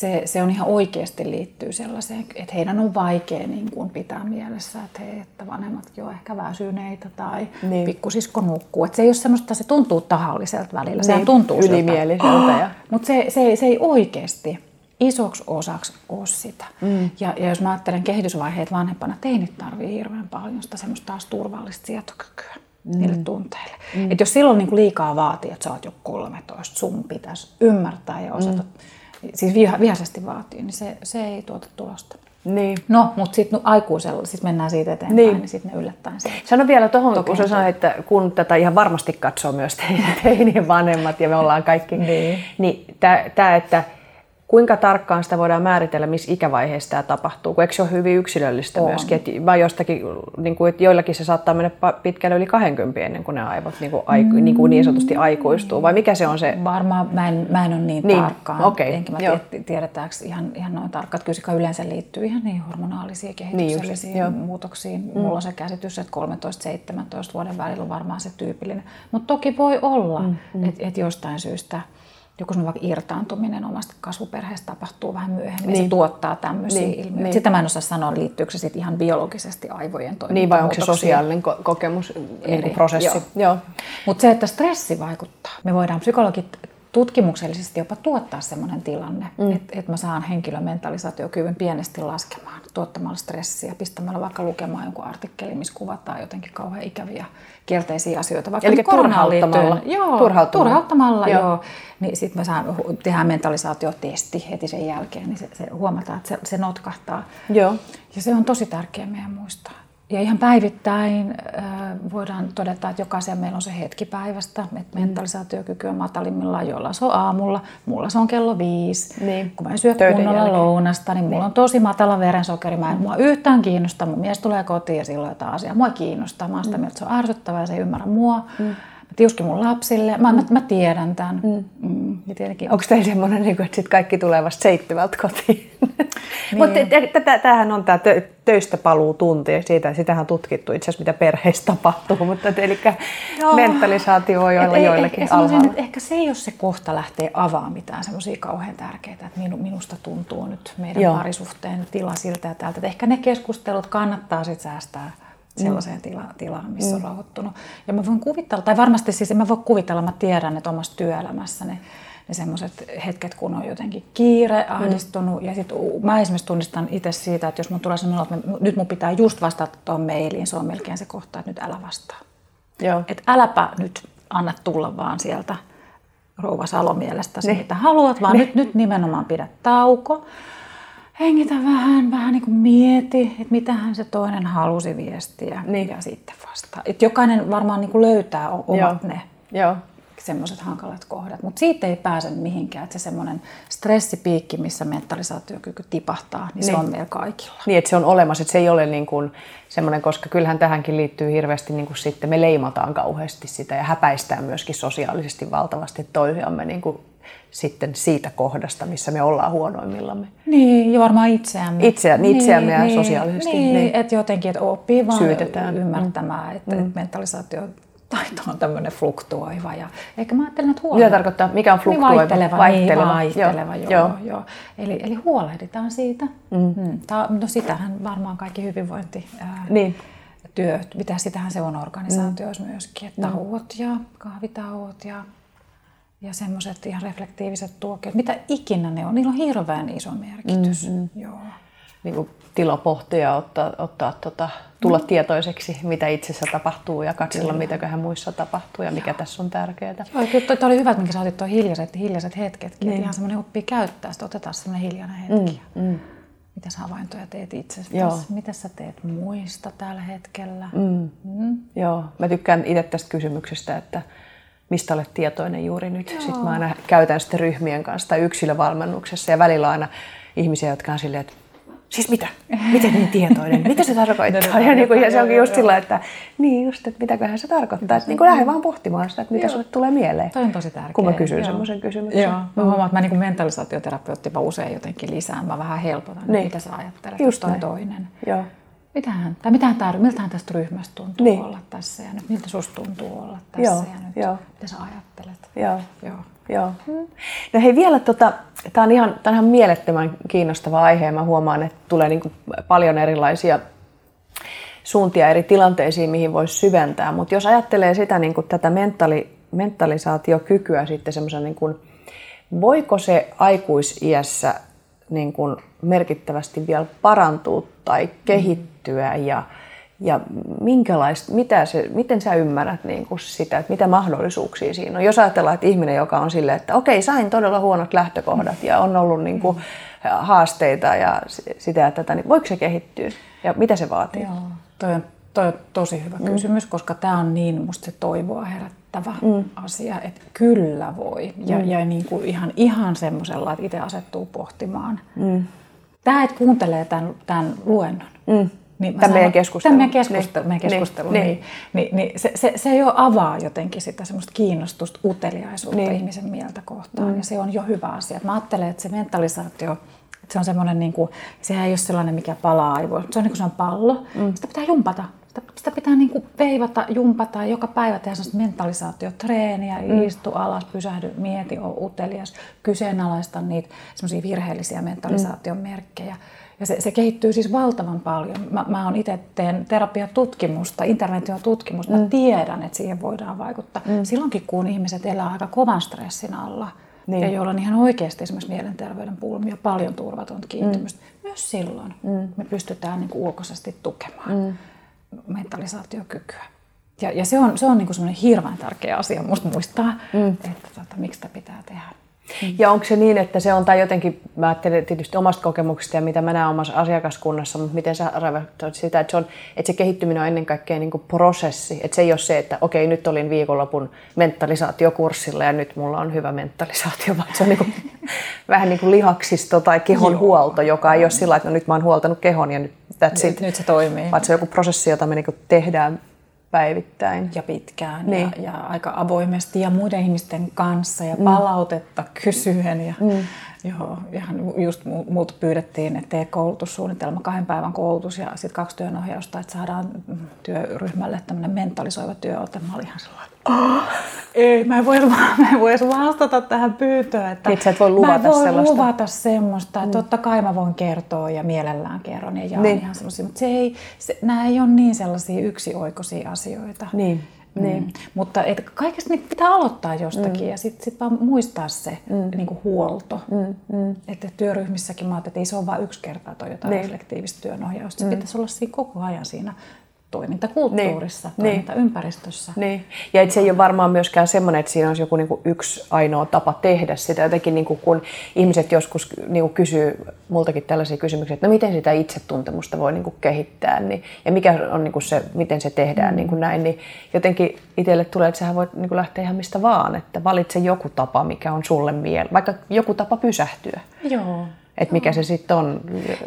se, se on ihan oikeasti liittyy sellaiseen, että heidän on vaikea niin kuin pitää mielessä, että, he, että vanhemmat jo ehkä väsyneitä tai niin. pikkusisko nukkuu. Että se ei ole semmoista, se tuntuu tahalliselta välillä, niin. se tuntuu ylimieliseltä. Oh, ja... Mutta se, se, se ei oikeasti isoksi osaksi ole sitä. Mm. Ja, ja jos mä ajattelen kehitysvaiheet vanhempana, teinit tarvii hirveän paljon sitä semmoista taas turvallista sietokykyä mm. niille tunteille. Mm. Et jos silloin niin liikaa vaatii, että sä oot jo 13, sun pitäisi ymmärtää ja osata, mm. siis viha, vihaisesti vaatii, niin se, se ei tuota tulosta. Niin. No, mutta sitten aikuisella, siis mennään siitä eteenpäin, Niin. niin, sitten ne yllättäen se. Sano vielä tuohon, kun sä sanoit, että kun tätä ihan varmasti katsoo myös teidän vanhemmat ja me ollaan kaikki, Niin. niin tämä, että kuinka tarkkaan sitä voidaan määritellä, missä ikävaiheessa tämä tapahtuu, kun eikö se ole hyvin yksilöllistä On. myöskin, että vai jostakin, niin kuin, että joillakin se saattaa mennä pitkälle yli 20 ennen kuin ne aivot niin, kuin aiku, niin, kuin niin sanotusti aikuistuu, vai mikä se on se? Varmaan mä en, mä en ole niin, Niin, tarkkaan, okei, enkä mä tiedä, tiedetäänkö ihan, ihan noin tarkkaan. Että Kyllä yleensä liittyy ihan niin hormonaalisiin kehityksellisiin joo. muutoksiin. Mm. Mulla on se käsitys, että 13-17 vuoden välillä on varmaan se tyypillinen. Mutta toki voi olla, mm, mm. että et jostain syystä joku vaikka irtaantuminen omasta kasvuperheestä tapahtuu vähän myöhemmin. Niin. Se tuottaa tämmöisiä Niin, ilmiöitä. niin. Sitä mä en osaa sanoa, liittyykö se ihan biologisesti aivojen toimintaan. Niin vai onko se sosiaalinen ko- kokemus, niin prosessi? joo. Joo. Mutta se, että stressi vaikuttaa. Me voidaan psykologit tutkimuksellisesti jopa tuottaa sellainen tilanne, mm. että et mä saan henkilön mentalisaatiokyvyn pienesti laskemaan tuottamalla stressiä, pistämällä vaikka lukemaan jonkun artikkelin, missä kuvataan jotenkin kauhean ikäviä kielteisiä asioita. Vaikka Eli koronaan turhauttamalla. Joo, Turhauttamalla. turhauttamalla, Joo. joo. Niin sitten me saan, tehdään mentalisaatiotesti heti sen jälkeen, niin se, se huomataan, että se, se notkahtaa. Joo. Ja se on tosi tärkeää meidän muistaa. Ja ihan päivittäin voidaan todeta, että jokaisen meillä on se hetki päivästä, että mentalisaatiokyky on matalimmillaan, joilla se on aamulla, mulla se on kello viisi. Niin. Kun mä en syö Töiden kunnolla jälkeen. lounasta, niin mulla on tosi matala verensokeri. Mä en mua yhtään kiinnosta, mun mies tulee kotiin ja silloin jotain asiaa. Mua kiinnostaa, mä oon sitä mieltä, että se on ärsyttävää ja se ei ymmärrä mua. Mä tiuskin mun lapsille, mä, mä, mä tiedän tämän. Mm. Ja tietenkin Onko teillä semmoinen, niin kuin, että sit kaikki tulee vasta seitsemältä kotiin? Niin. Mutta tämähän on tämä tö, töistä paluu tunti, siitä, sitähän on tutkittu itse asiassa, mitä perheissä tapahtuu, mutta et, eli Joo. mentalisaatio voi olla Et ehkä sanoisin, alhaalla. että ehkä se ei ole se kohta lähtee avaamaan mitään semmoisia kauhean tärkeitä, että minu, minusta tuntuu nyt meidän Joo. Parisuhteen tila siltä ja täältä. Että ehkä ne keskustelut kannattaa sitten säästää sellaiseen Mm. tila, tilaan, missä on rauhoittunut. Ja mä voin kuvitella, tai varmasti siis en mä voi kuvitella, mä tiedän, että omassa työelämässä ne, ne semmoiset hetket, kun on jotenkin kiire, ahdistunut. Mm. Ja sitten mä esimerkiksi tunnistan itse siitä, että jos mun tulee sellainen, olo, että nyt mun pitää just vastata tuohon mailiin, se on melkein se kohta, että nyt älä vastaa. Joo. Että äläpä nyt anna tulla vaan sieltä rouva Salo mielestäsi, Niin. mitä haluat, vaan nyt, nyt nimenomaan pidä tauko. Hengitä vähän, vähän niin kuin mieti, että mitähän se toinen halusi viestiä Niin. ja sitten vastaa. Et jokainen varmaan niin kuin löytää omat Joo. ne Joo. semmoiset hankalat kohdat, mutta siitä ei pääse mihinkään, että se semmoinen stressipiikki, missä mentalisaatiokyky tipahtaa, niin, se Niin. on meillä kaikilla. Niin, että se on olemassa, että se ei ole niin kuin semmoinen, koska kyllähän tähänkin liittyy hirveästi niin kuin sitten, me leimataan kauheasti sitä ja häpäistään myöskin sosiaalisesti valtavasti toisiamme niin kuin sitten siitä kohdasta, missä me ollaan huonoimmillamme. Niin, ja varmaan itseämme. Itseä- itseämme ja sosiaalisesti, Niin, niin. niin. että jotenkin, että oppii vaan Syytetään. ymmärtämään, että, mm. että mentalisaatio taito on tämmöinen fluktuoiva. Ja, eikä mä ajattelen, että Mitä huolehditaan. tarkoittaa? Mikä on Niin fluktuoiva? vaihteleva, Vaihteleva. Niin, vaihteleva joo, Joo. joo. joo. Eli, eli huolehditaan siitä. Mm. Tää, no sitähän varmaan kaikki hyvinvointi, ää, Niin. työ, mitä sitähän se on organisaatioissa mm. myöskin, että tauot ja kahvitauot ja, ja semmoiset ihan reflektiiviset tuokiot, mitä ikinä ne on, niillä on hirveän iso merkitys. Mm-hmm. Joo. niin kuin tila pohtia, ottaa, ottaa, tota, tulla mm. tietoiseksi, mitä itsessä tapahtuu ja katsella, mitäköhän muissa tapahtuu ja mikä tässä on tärkeää. Joo, kyllä toi, toi oli hyvä, minkä sä otit tuon hiljaiset, hiljaiset hetketkin. Niin. Ihan semmoinen oppii käyttää, sitten otetaan semmoinen hiljainen hetki. Mm, mm. Mitä sä havaintoja teet itsestäsi? Joo. Mitä sä teet muista tällä hetkellä? Mm. Mm. Joo, mä tykkään itse tästä kysymyksestä, että mistä olet tietoinen juuri nyt. Joo. Sitten mä aina käytän sitten ryhmien kanssa tai yksilövalmennuksessa ja välillä aina ihmisiä, jotka on silleen, että siis mitä? Miten niin tietoinen? Mitä se tarkoittaa? Ja, niin kuin, ja se onkin just sillä, että niin just, että mitäköhän se tarkoittaa. Että niin kuin lähde vaan pohtimaan sitä, että mitä sulle tulee mieleen. Toi on tosi tärkeää. Kun mä kysyn Joo. semmoisen kysymyksen. Joo. Mä huomaan, että mä niin mentalisaatioterapeutti mä usein jotenkin lisään. Mä vähän helpotan, Niin. mitä sä ajattelet, Just toi toinen. Joo. Mitähän, tai mitähän tää, miltähän tästä ryhmästä tuntuu Niin. olla tässä ja nyt, miltä susta tuntuu olla tässä Joo, ja nyt, joo. mitä sä ajattelet. Joo. Joo. Joo. No hei vielä, tota, tämä on, ihan, tää on ihan mielettömän kiinnostava aihe ja mä huomaan, että tulee niinku paljon erilaisia suuntia eri tilanteisiin, mihin voisi syventää. Mutta jos ajattelee sitä niin kuin tätä mentali, mentalisaatiokykyä sitten semmoisen, niin kuin, voiko se aikuisiässä niin kuin merkittävästi vielä parantua tai kehittyä ja, ja minkälaista, mitä se, miten sä ymmärrät niin kuin sitä, että mitä mahdollisuuksia siinä on? Jos ajatellaan, että ihminen, joka on silleen, että okei, sain todella huonot lähtökohdat ja on ollut niin kuin haasteita ja sitä ja tätä, niin voiko se kehittyä ja mitä se vaatii? Joo, toi on, toi on tosi hyvä mm. kysymys, koska tämä on niin musta se toivoa herättävä mm. asia, että kyllä voi. Ja, mm. ja niin kuin ihan, ihan semmoisella, että itse asettuu pohtimaan. Mm. Tämä, että kuuntelee tämän, tämän luennon, mm niin Tämä meidän keskustelu. Tämä meidän keskustelu, niin. meidän keskustelu niin. Niin, niin, niin se, se, se jo avaa jotenkin sitä semmoista kiinnostusta, uteliaisuutta niin. ihmisen mieltä kohtaan. Mm. Ja se on jo hyvä asia. Mä ajattelen, että se mentalisaatio, että se on semmoinen, niin kuin, sehän ei ole sellainen, mikä palaa aivoissa. Se on niin kuin se on pallo. Mm. Sitä pitää jumpata. Sitä, sitä pitää niin kuin veivata, jumpata joka päivä tehdä sellaista mentalisaatiotreeniä. Mm. Istu alas, pysähdy, mieti, ole utelias, kyseenalaista niitä semmoisia virheellisiä mentalisaation merkkejä. Mm ja se, se kehittyy siis valtavan paljon. Mä, mä oon itse teen terapiatutkimusta, interventiotutkimusta. Mm. Mä tiedän, että siihen voidaan vaikuttaa. Mm. Silloinkin, kun ihmiset elää aika kovan stressin alla niin. ja joilla on ihan oikeasti esimerkiksi mielenterveyden pulmia, paljon turvatonta kiintymystä. Mm. Myös silloin mm. me pystytään niin kuin ulkoisesti tukemaan mm. mentalisaatiokykyä. Ja, ja se on, se on niin semmoinen hirveän tärkeä asia musta muistaa, mm. että tota, miksi sitä pitää tehdä. Mm. Ja onko se niin, että se on, tai jotenkin, mä ajattelen tietysti omasta kokemuksesta ja mitä mä näen omassa asiakaskunnassa, mutta miten sä rajoitat sitä, että se, on, että se kehittyminen on ennen kaikkea niin kuin prosessi. Että se ei ole se, että okei, nyt olin viikonlopun mentalisaatiokurssilla ja nyt mulla on hyvä mentalisaatio, vaan se on niin kuin, vähän niin kuin lihaksisto tai kehon Joo. huolto, joka ei ole sillä että no nyt mä oon huoltanut kehon ja nyt that's nyt, it. Nyt se toimii. Vaan se on joku prosessi, jota me niin kuin tehdään päivittäin. Ja pitkään niin. ja, ja aika avoimesti ja muiden ihmisten kanssa ja mm. palautetta kysyen. Ja, mm. Joo, ihan just multa pyydettiin, että tee koulutussuunnitelma, kahden päivän koulutus ja sitten kaksi työnohjausta, että saadaan työryhmälle tämmöinen mentalisoiva työote. Mä olin ihan sellainen, oh, ei, mä en, voi, mä en voi vastata tähän pyyntöön. Että Itse et voi luvata mä voi sellaista. luvata semmoista. Että mm. Totta kai mä voin kertoa ja mielellään kerron ja jaan niin. ihan semmoisia. Mutta se ei, se, nämä ei ole niin sellaisia yksioikoisia asioita. Niin. Mm. Niin. Mutta et kaikesta niin pitää aloittaa jostakin mm. ja sitten sit vaan muistaa se mm. niin kuin huolto. Mm. Mm. Että työryhmissäkin mä että ei se ole vain yksi kerta toi jotain niin. reflektiivistä työnohjausta. Se mm. pitäisi olla siinä koko ajan siinä toimintakulttuurissa, niin. toimintaympäristössä. Niin. Ja se ei ole varmaan myöskään semmoinen, että siinä olisi joku niin kuin yksi ainoa tapa tehdä sitä. Jotenkin niin kuin kun ihmiset joskus niin kuin kysyy multakin tällaisia kysymyksiä, että no miten sitä itsetuntemusta voi niin kuin kehittää niin, ja mikä on niin kuin se, miten se tehdään mm. niin kuin näin, niin jotenkin itselle tulee, että sähän voit niin kuin lähteä ihan mistä vaan, että valitse joku tapa, mikä on sulle miele, vaikka joku tapa pysähtyä. Joo. Että mikä se sitten on.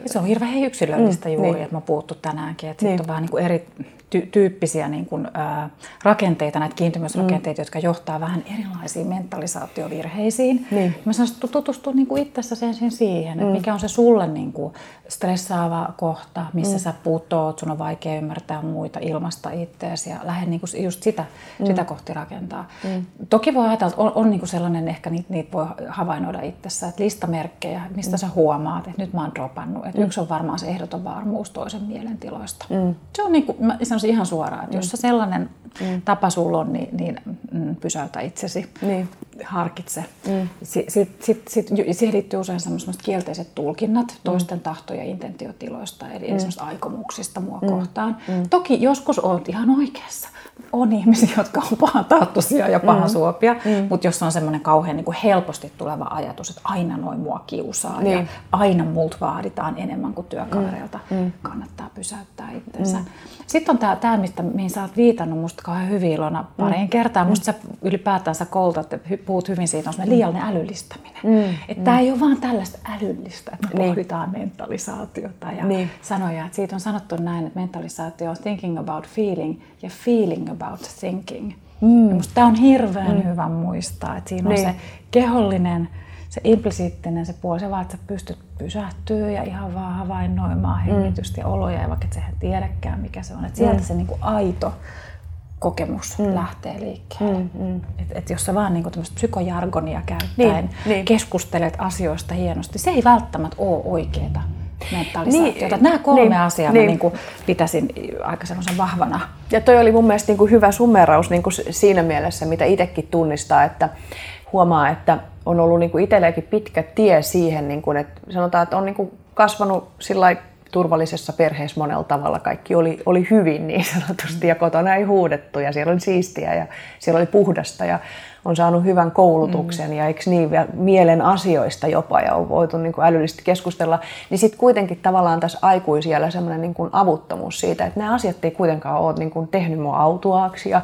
Se on hirveän yksilöllistä mm, juuri, niin. että mä puhuttu tänäänkin. Että niin. on vähän niin kuin eri ty- tyyppisiä niin kuin, ää, rakenteita, näitä kiintymysrakenteita, mm. jotka johtaa vähän erilaisiin mentalisaatiovirheisiin. Niin. Mä sanoisin, että tutustua niin kuin itsessä ensin siihen, että mm. mikä on se sulle niin kuin stressaava kohta, missä mm. sä putoot, sun on vaikea ymmärtää muita, ilmasta itseäsi ja lähde niin kuin just sitä, mm. sitä kohti rakentaa. Mm. Toki voi ajatella, että on, on niin kuin sellainen, ehkä niitä, niitä voi havainnoida itsessä, että listamerkkejä, mistä mm. sä huomaat, että nyt mä oon dropannut. Että mm. Yksi on varmaan se ehdoton varmuus toisen mielentiloista. Mm. Se on niin kuin, mä sanoisin ihan suoraan, että mm. jos sellainen mm. tapa sulla on, niin, niin mm, pysäytä itsesi, niin. Harkitse. Mm. Sitten sit, sit, sit, siihen liittyy usein sellaiset kielteiset tulkinnat mm. toisten tahto- ja intentiotiloista, eli mm. esimerkiksi aikomuksista mua mm. kohtaan. Mm. Toki joskus olet ihan oikeassa on ihmisiä, jotka on pahantahtoisia ja pahasuopia, mm. mm. mutta jos on semmoinen kauhean niin kuin helposti tuleva ajatus, että aina noin mua kiusaa niin. ja aina multa vaaditaan enemmän kuin työkavereilta, mm. mm. kannattaa pysäyttää itsensä. Mm. Sitten on tämä, tämä mistä, mihin sä oot viitannut musta kauhean hyvin Ilona pariin mm. kertaan. Musta sä ylipäätään sä koulutat, puhut hyvin siitä, on liiallinen älyllistäminen. Mm. Että mm. tämä ei ole vaan tällaista älyllistä, että me niin. pohditaan mentalisaatiota ja niin. sanoja. Että siitä on sanottu näin, että mentalisaatio on thinking about feeling ja feeling about thinking. Mm. Tämä on hirveän mm. hyvä muistaa, että siinä niin. on se kehollinen, se implisiittinen se puoli, se vaan, että sä pystyt pysähtyä ja ihan vaan havainnoimaan mm. hengitystä ja oloja, ja vaikka et sehän tiedäkään mikä se on. Että sieltä mm. se niin kuin aito kokemus mm. lähtee liikkeelle. Mm, mm. Et, et jos sä vaan niin psykojargonia käyttäen niin, niin. keskustelet asioista hienosti, se ei välttämättä ole oikeaa mentalisaatiota. Niin, Nämä kolme niin, asiaa niin. mä niin kuin pitäisin aika semmoisen vahvana. Ja toi oli mun mielestä niin kuin hyvä summeraus niin kuin siinä mielessä, mitä itsekin tunnistaa, että huomaa, että on ollut niin kuin itsellekin pitkä tie siihen, niin kuin, että sanotaan, että on niin kuin kasvanut sillä turvallisessa perheessä monella tavalla. Kaikki oli, oli hyvin niin sanotusti ja kotona ei huudettu ja siellä oli siistiä ja siellä oli puhdasta ja on saanut hyvän koulutuksen mm. ja eikö niin mielen asioista jopa ja on voitu niin kuin älyllisesti keskustella, niin sitten kuitenkin tavallaan tässä aikuisiellä semmoinen niin kuin avuttomuus siitä, että nämä asiat ei kuitenkaan ole niin kuin tehnyt mua autuaaksi ja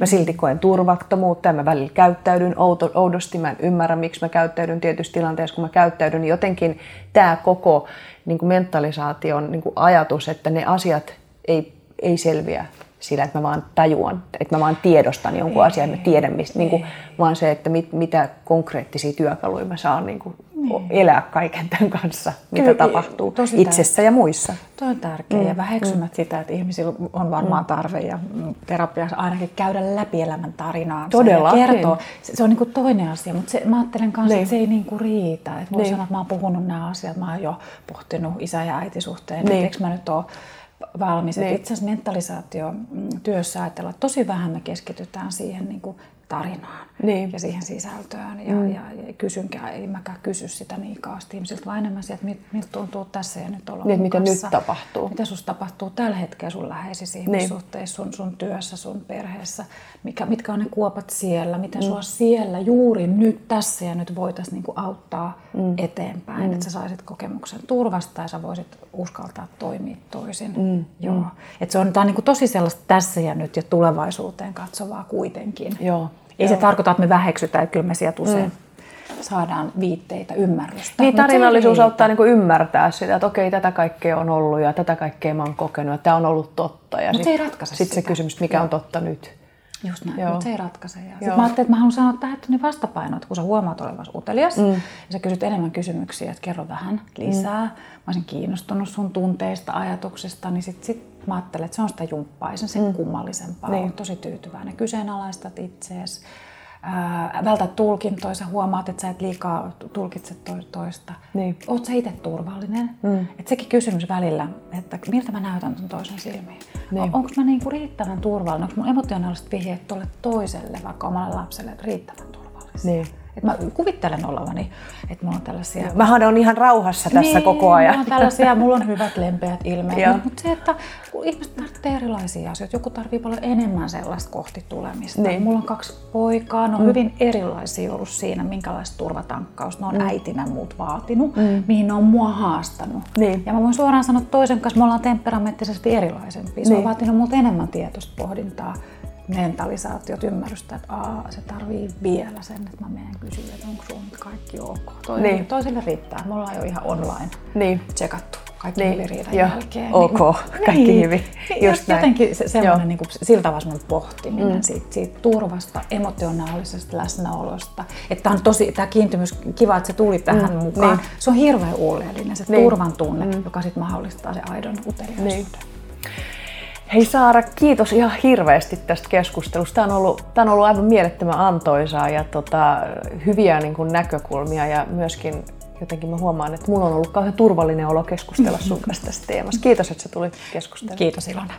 mä silti koen turvattomuutta ja mä välillä käyttäydyn outo, oudosti, mä en ymmärrä miksi mä käyttäydyn tietyissä tilanteissa, kun mä käyttäydyn, niin jotenkin tämä koko niin kuin mentalisaation niin kuin ajatus, että ne asiat ei, ei selviä sillä, että mä vaan tajuan, että mä vaan tiedostan jonkun ei, asian, mä tiedän mistä, niin kuin, vaan se, että mit, mitä konkreettisia työkaluja mä saan niin kuin, niin. elää kaiken tämän kanssa, mitä Kyllä, tapahtuu tosi itsessä tär- ja muissa. Tuo on tärkeää mm. ja väheksymät mm. sitä, että ihmisillä on varmaan mm. tarve ja terapiassa ainakin käydä läpi elämän tarinaa. Todella. Kertoo. Se, se on niin kuin toinen asia, mutta se, mä ajattelen kanssa, niin. että se ei niin kuin riitä. Että voi niin. sanoa, että mä oon puhunut nämä asiat, mä oon jo pohtinut isä- ja äitisuhteen, niin. eikö mä nyt ole valmis. Niin. Itse asiassa mentalisaatio mm, työssä ajatella, että tosi vähän me keskitytään siihen niin kuin tarinaan niin. ja siihen sisältöön. Ja, mm. ja, ja kysynkään, ei mäkään kysy sitä niin kaasti ihmisiltä, vaan enemmän sieltä, että miltä tuntuu tässä ja nyt olla niin, mitä nyt tapahtuu. Mitä sinusta tapahtuu tällä hetkellä sun läheisissä niin. ihmissuhteissa, sun, sun työssä, sun perheessä, mikä, mitkä on ne kuopat siellä, miten mm. sua siellä juuri nyt tässä ja nyt voitaisiin niin auttaa mm. eteenpäin, mm. että sä saisit kokemuksen turvasta ja sä voisit uskaltaa toimia toisin. Mm. Joo. Mm. Et se on, tämä on niin tosi sellaista tässä ja nyt ja tulevaisuuteen katsovaa kuitenkin. Joo. Ei Joo. se tarkoita, että me väheksytään, että kyllä me sieltä usein mm. saadaan viitteitä, ymmärrystä. Niin, tarinallisuus auttaa niin ymmärtää sitä, että okei, tätä kaikkea on ollut ja tätä kaikkea mä oon kokenut, että tämä on ollut totta. Ja Mutta se ei ratkaise Sitten se kysymys, mikä Joo. on totta nyt. Just näin, Joo. mutta se ei ratkaise. Ja sitten mä ajattelin, että mä haluan sanoa tähän niin vastapaino, että kun sä huomaat olevasi utelias mm. ja sä kysyt enemmän kysymyksiä, että kerro vähän lisää. Mm. Mä olisin kiinnostunut sun tunteista, ajatuksista, niin sitten sit mä ajattelen, että se on sitä jumppaa, ei sen mm. kummallisempaa. Niin. tosi tyytyväinen, kyseenalaistat itseesi vältät tulkintoja, sä huomaat, että sä et liikaa tulkitse toista. Niin. Oot sä itse turvallinen? Mm. Et sekin kysymys välillä, että miltä mä näytän ton toisen silmiin. Niin. Onko mä niinku riittävän turvallinen? Onko mun emotionaaliset vihjeet tuolle toiselle, vaikka omalle lapselle, riittävän turvallisia? Niin. Et mä kuvittelen olevani, että mulla on tällaisia... Mähän on ihan rauhassa tässä niin, koko ajan. Mulla on tällaisia, mulla on hyvät lempeät ilmeet. Mutta se, että kun ihmiset tarvitsee erilaisia asioita, joku tarvii paljon enemmän sellaista kohti tulemista. Niin. Mulla on kaksi poikaa, ne on mm. hyvin erilaisia ollut siinä, minkälaista turvatankkausta ne on mm. äitinä muut vaatinut, mm. mihin ne on mua haastanut. Niin. Ja mä voin suoraan sanoa toisen kanssa, me ollaan temperamenttisesti erilaisempia. Se niin. on vaatinut multa enemmän tietoista pohdintaa mentalisaatiot, ymmärrystä, että Aa, se tarvii vielä sen, että mä menen kysyä, että onko sun kaikki ok. Toisille, niin. toisille riittää. Me ollaan jo ihan online niin. tsekattu kaikki niin. hyvin riidan jälkeen. Ok, niin, kaikki niin. hyvin. Niin, Just jotenkin se, semmoinen niin kuin, sillä tavalla semmoinen pohtiminen mm. siitä, siitä, turvasta, emotionaalisesta läsnäolosta. Että on tosi, tämä kiintymys, kiva, että se tuli tähän mm. mukaan. Niin. Se on hirveän oleellinen, se niin. turvan tunne, mm. joka sitten mahdollistaa se aidon uteliaisuuden. Niin. Hei Saara, kiitos ihan hirveästi tästä keskustelusta. Tämä on ollut, tämä on ollut aivan mielettömän antoisaa ja tota, hyviä niin kuin näkökulmia ja myöskin jotenkin mä huomaan, että mulla on ollut kauhean turvallinen olo keskustella sun kanssa tästä teemasta. Kiitos, että sä tulit keskustelemaan. Kiitos Ilona.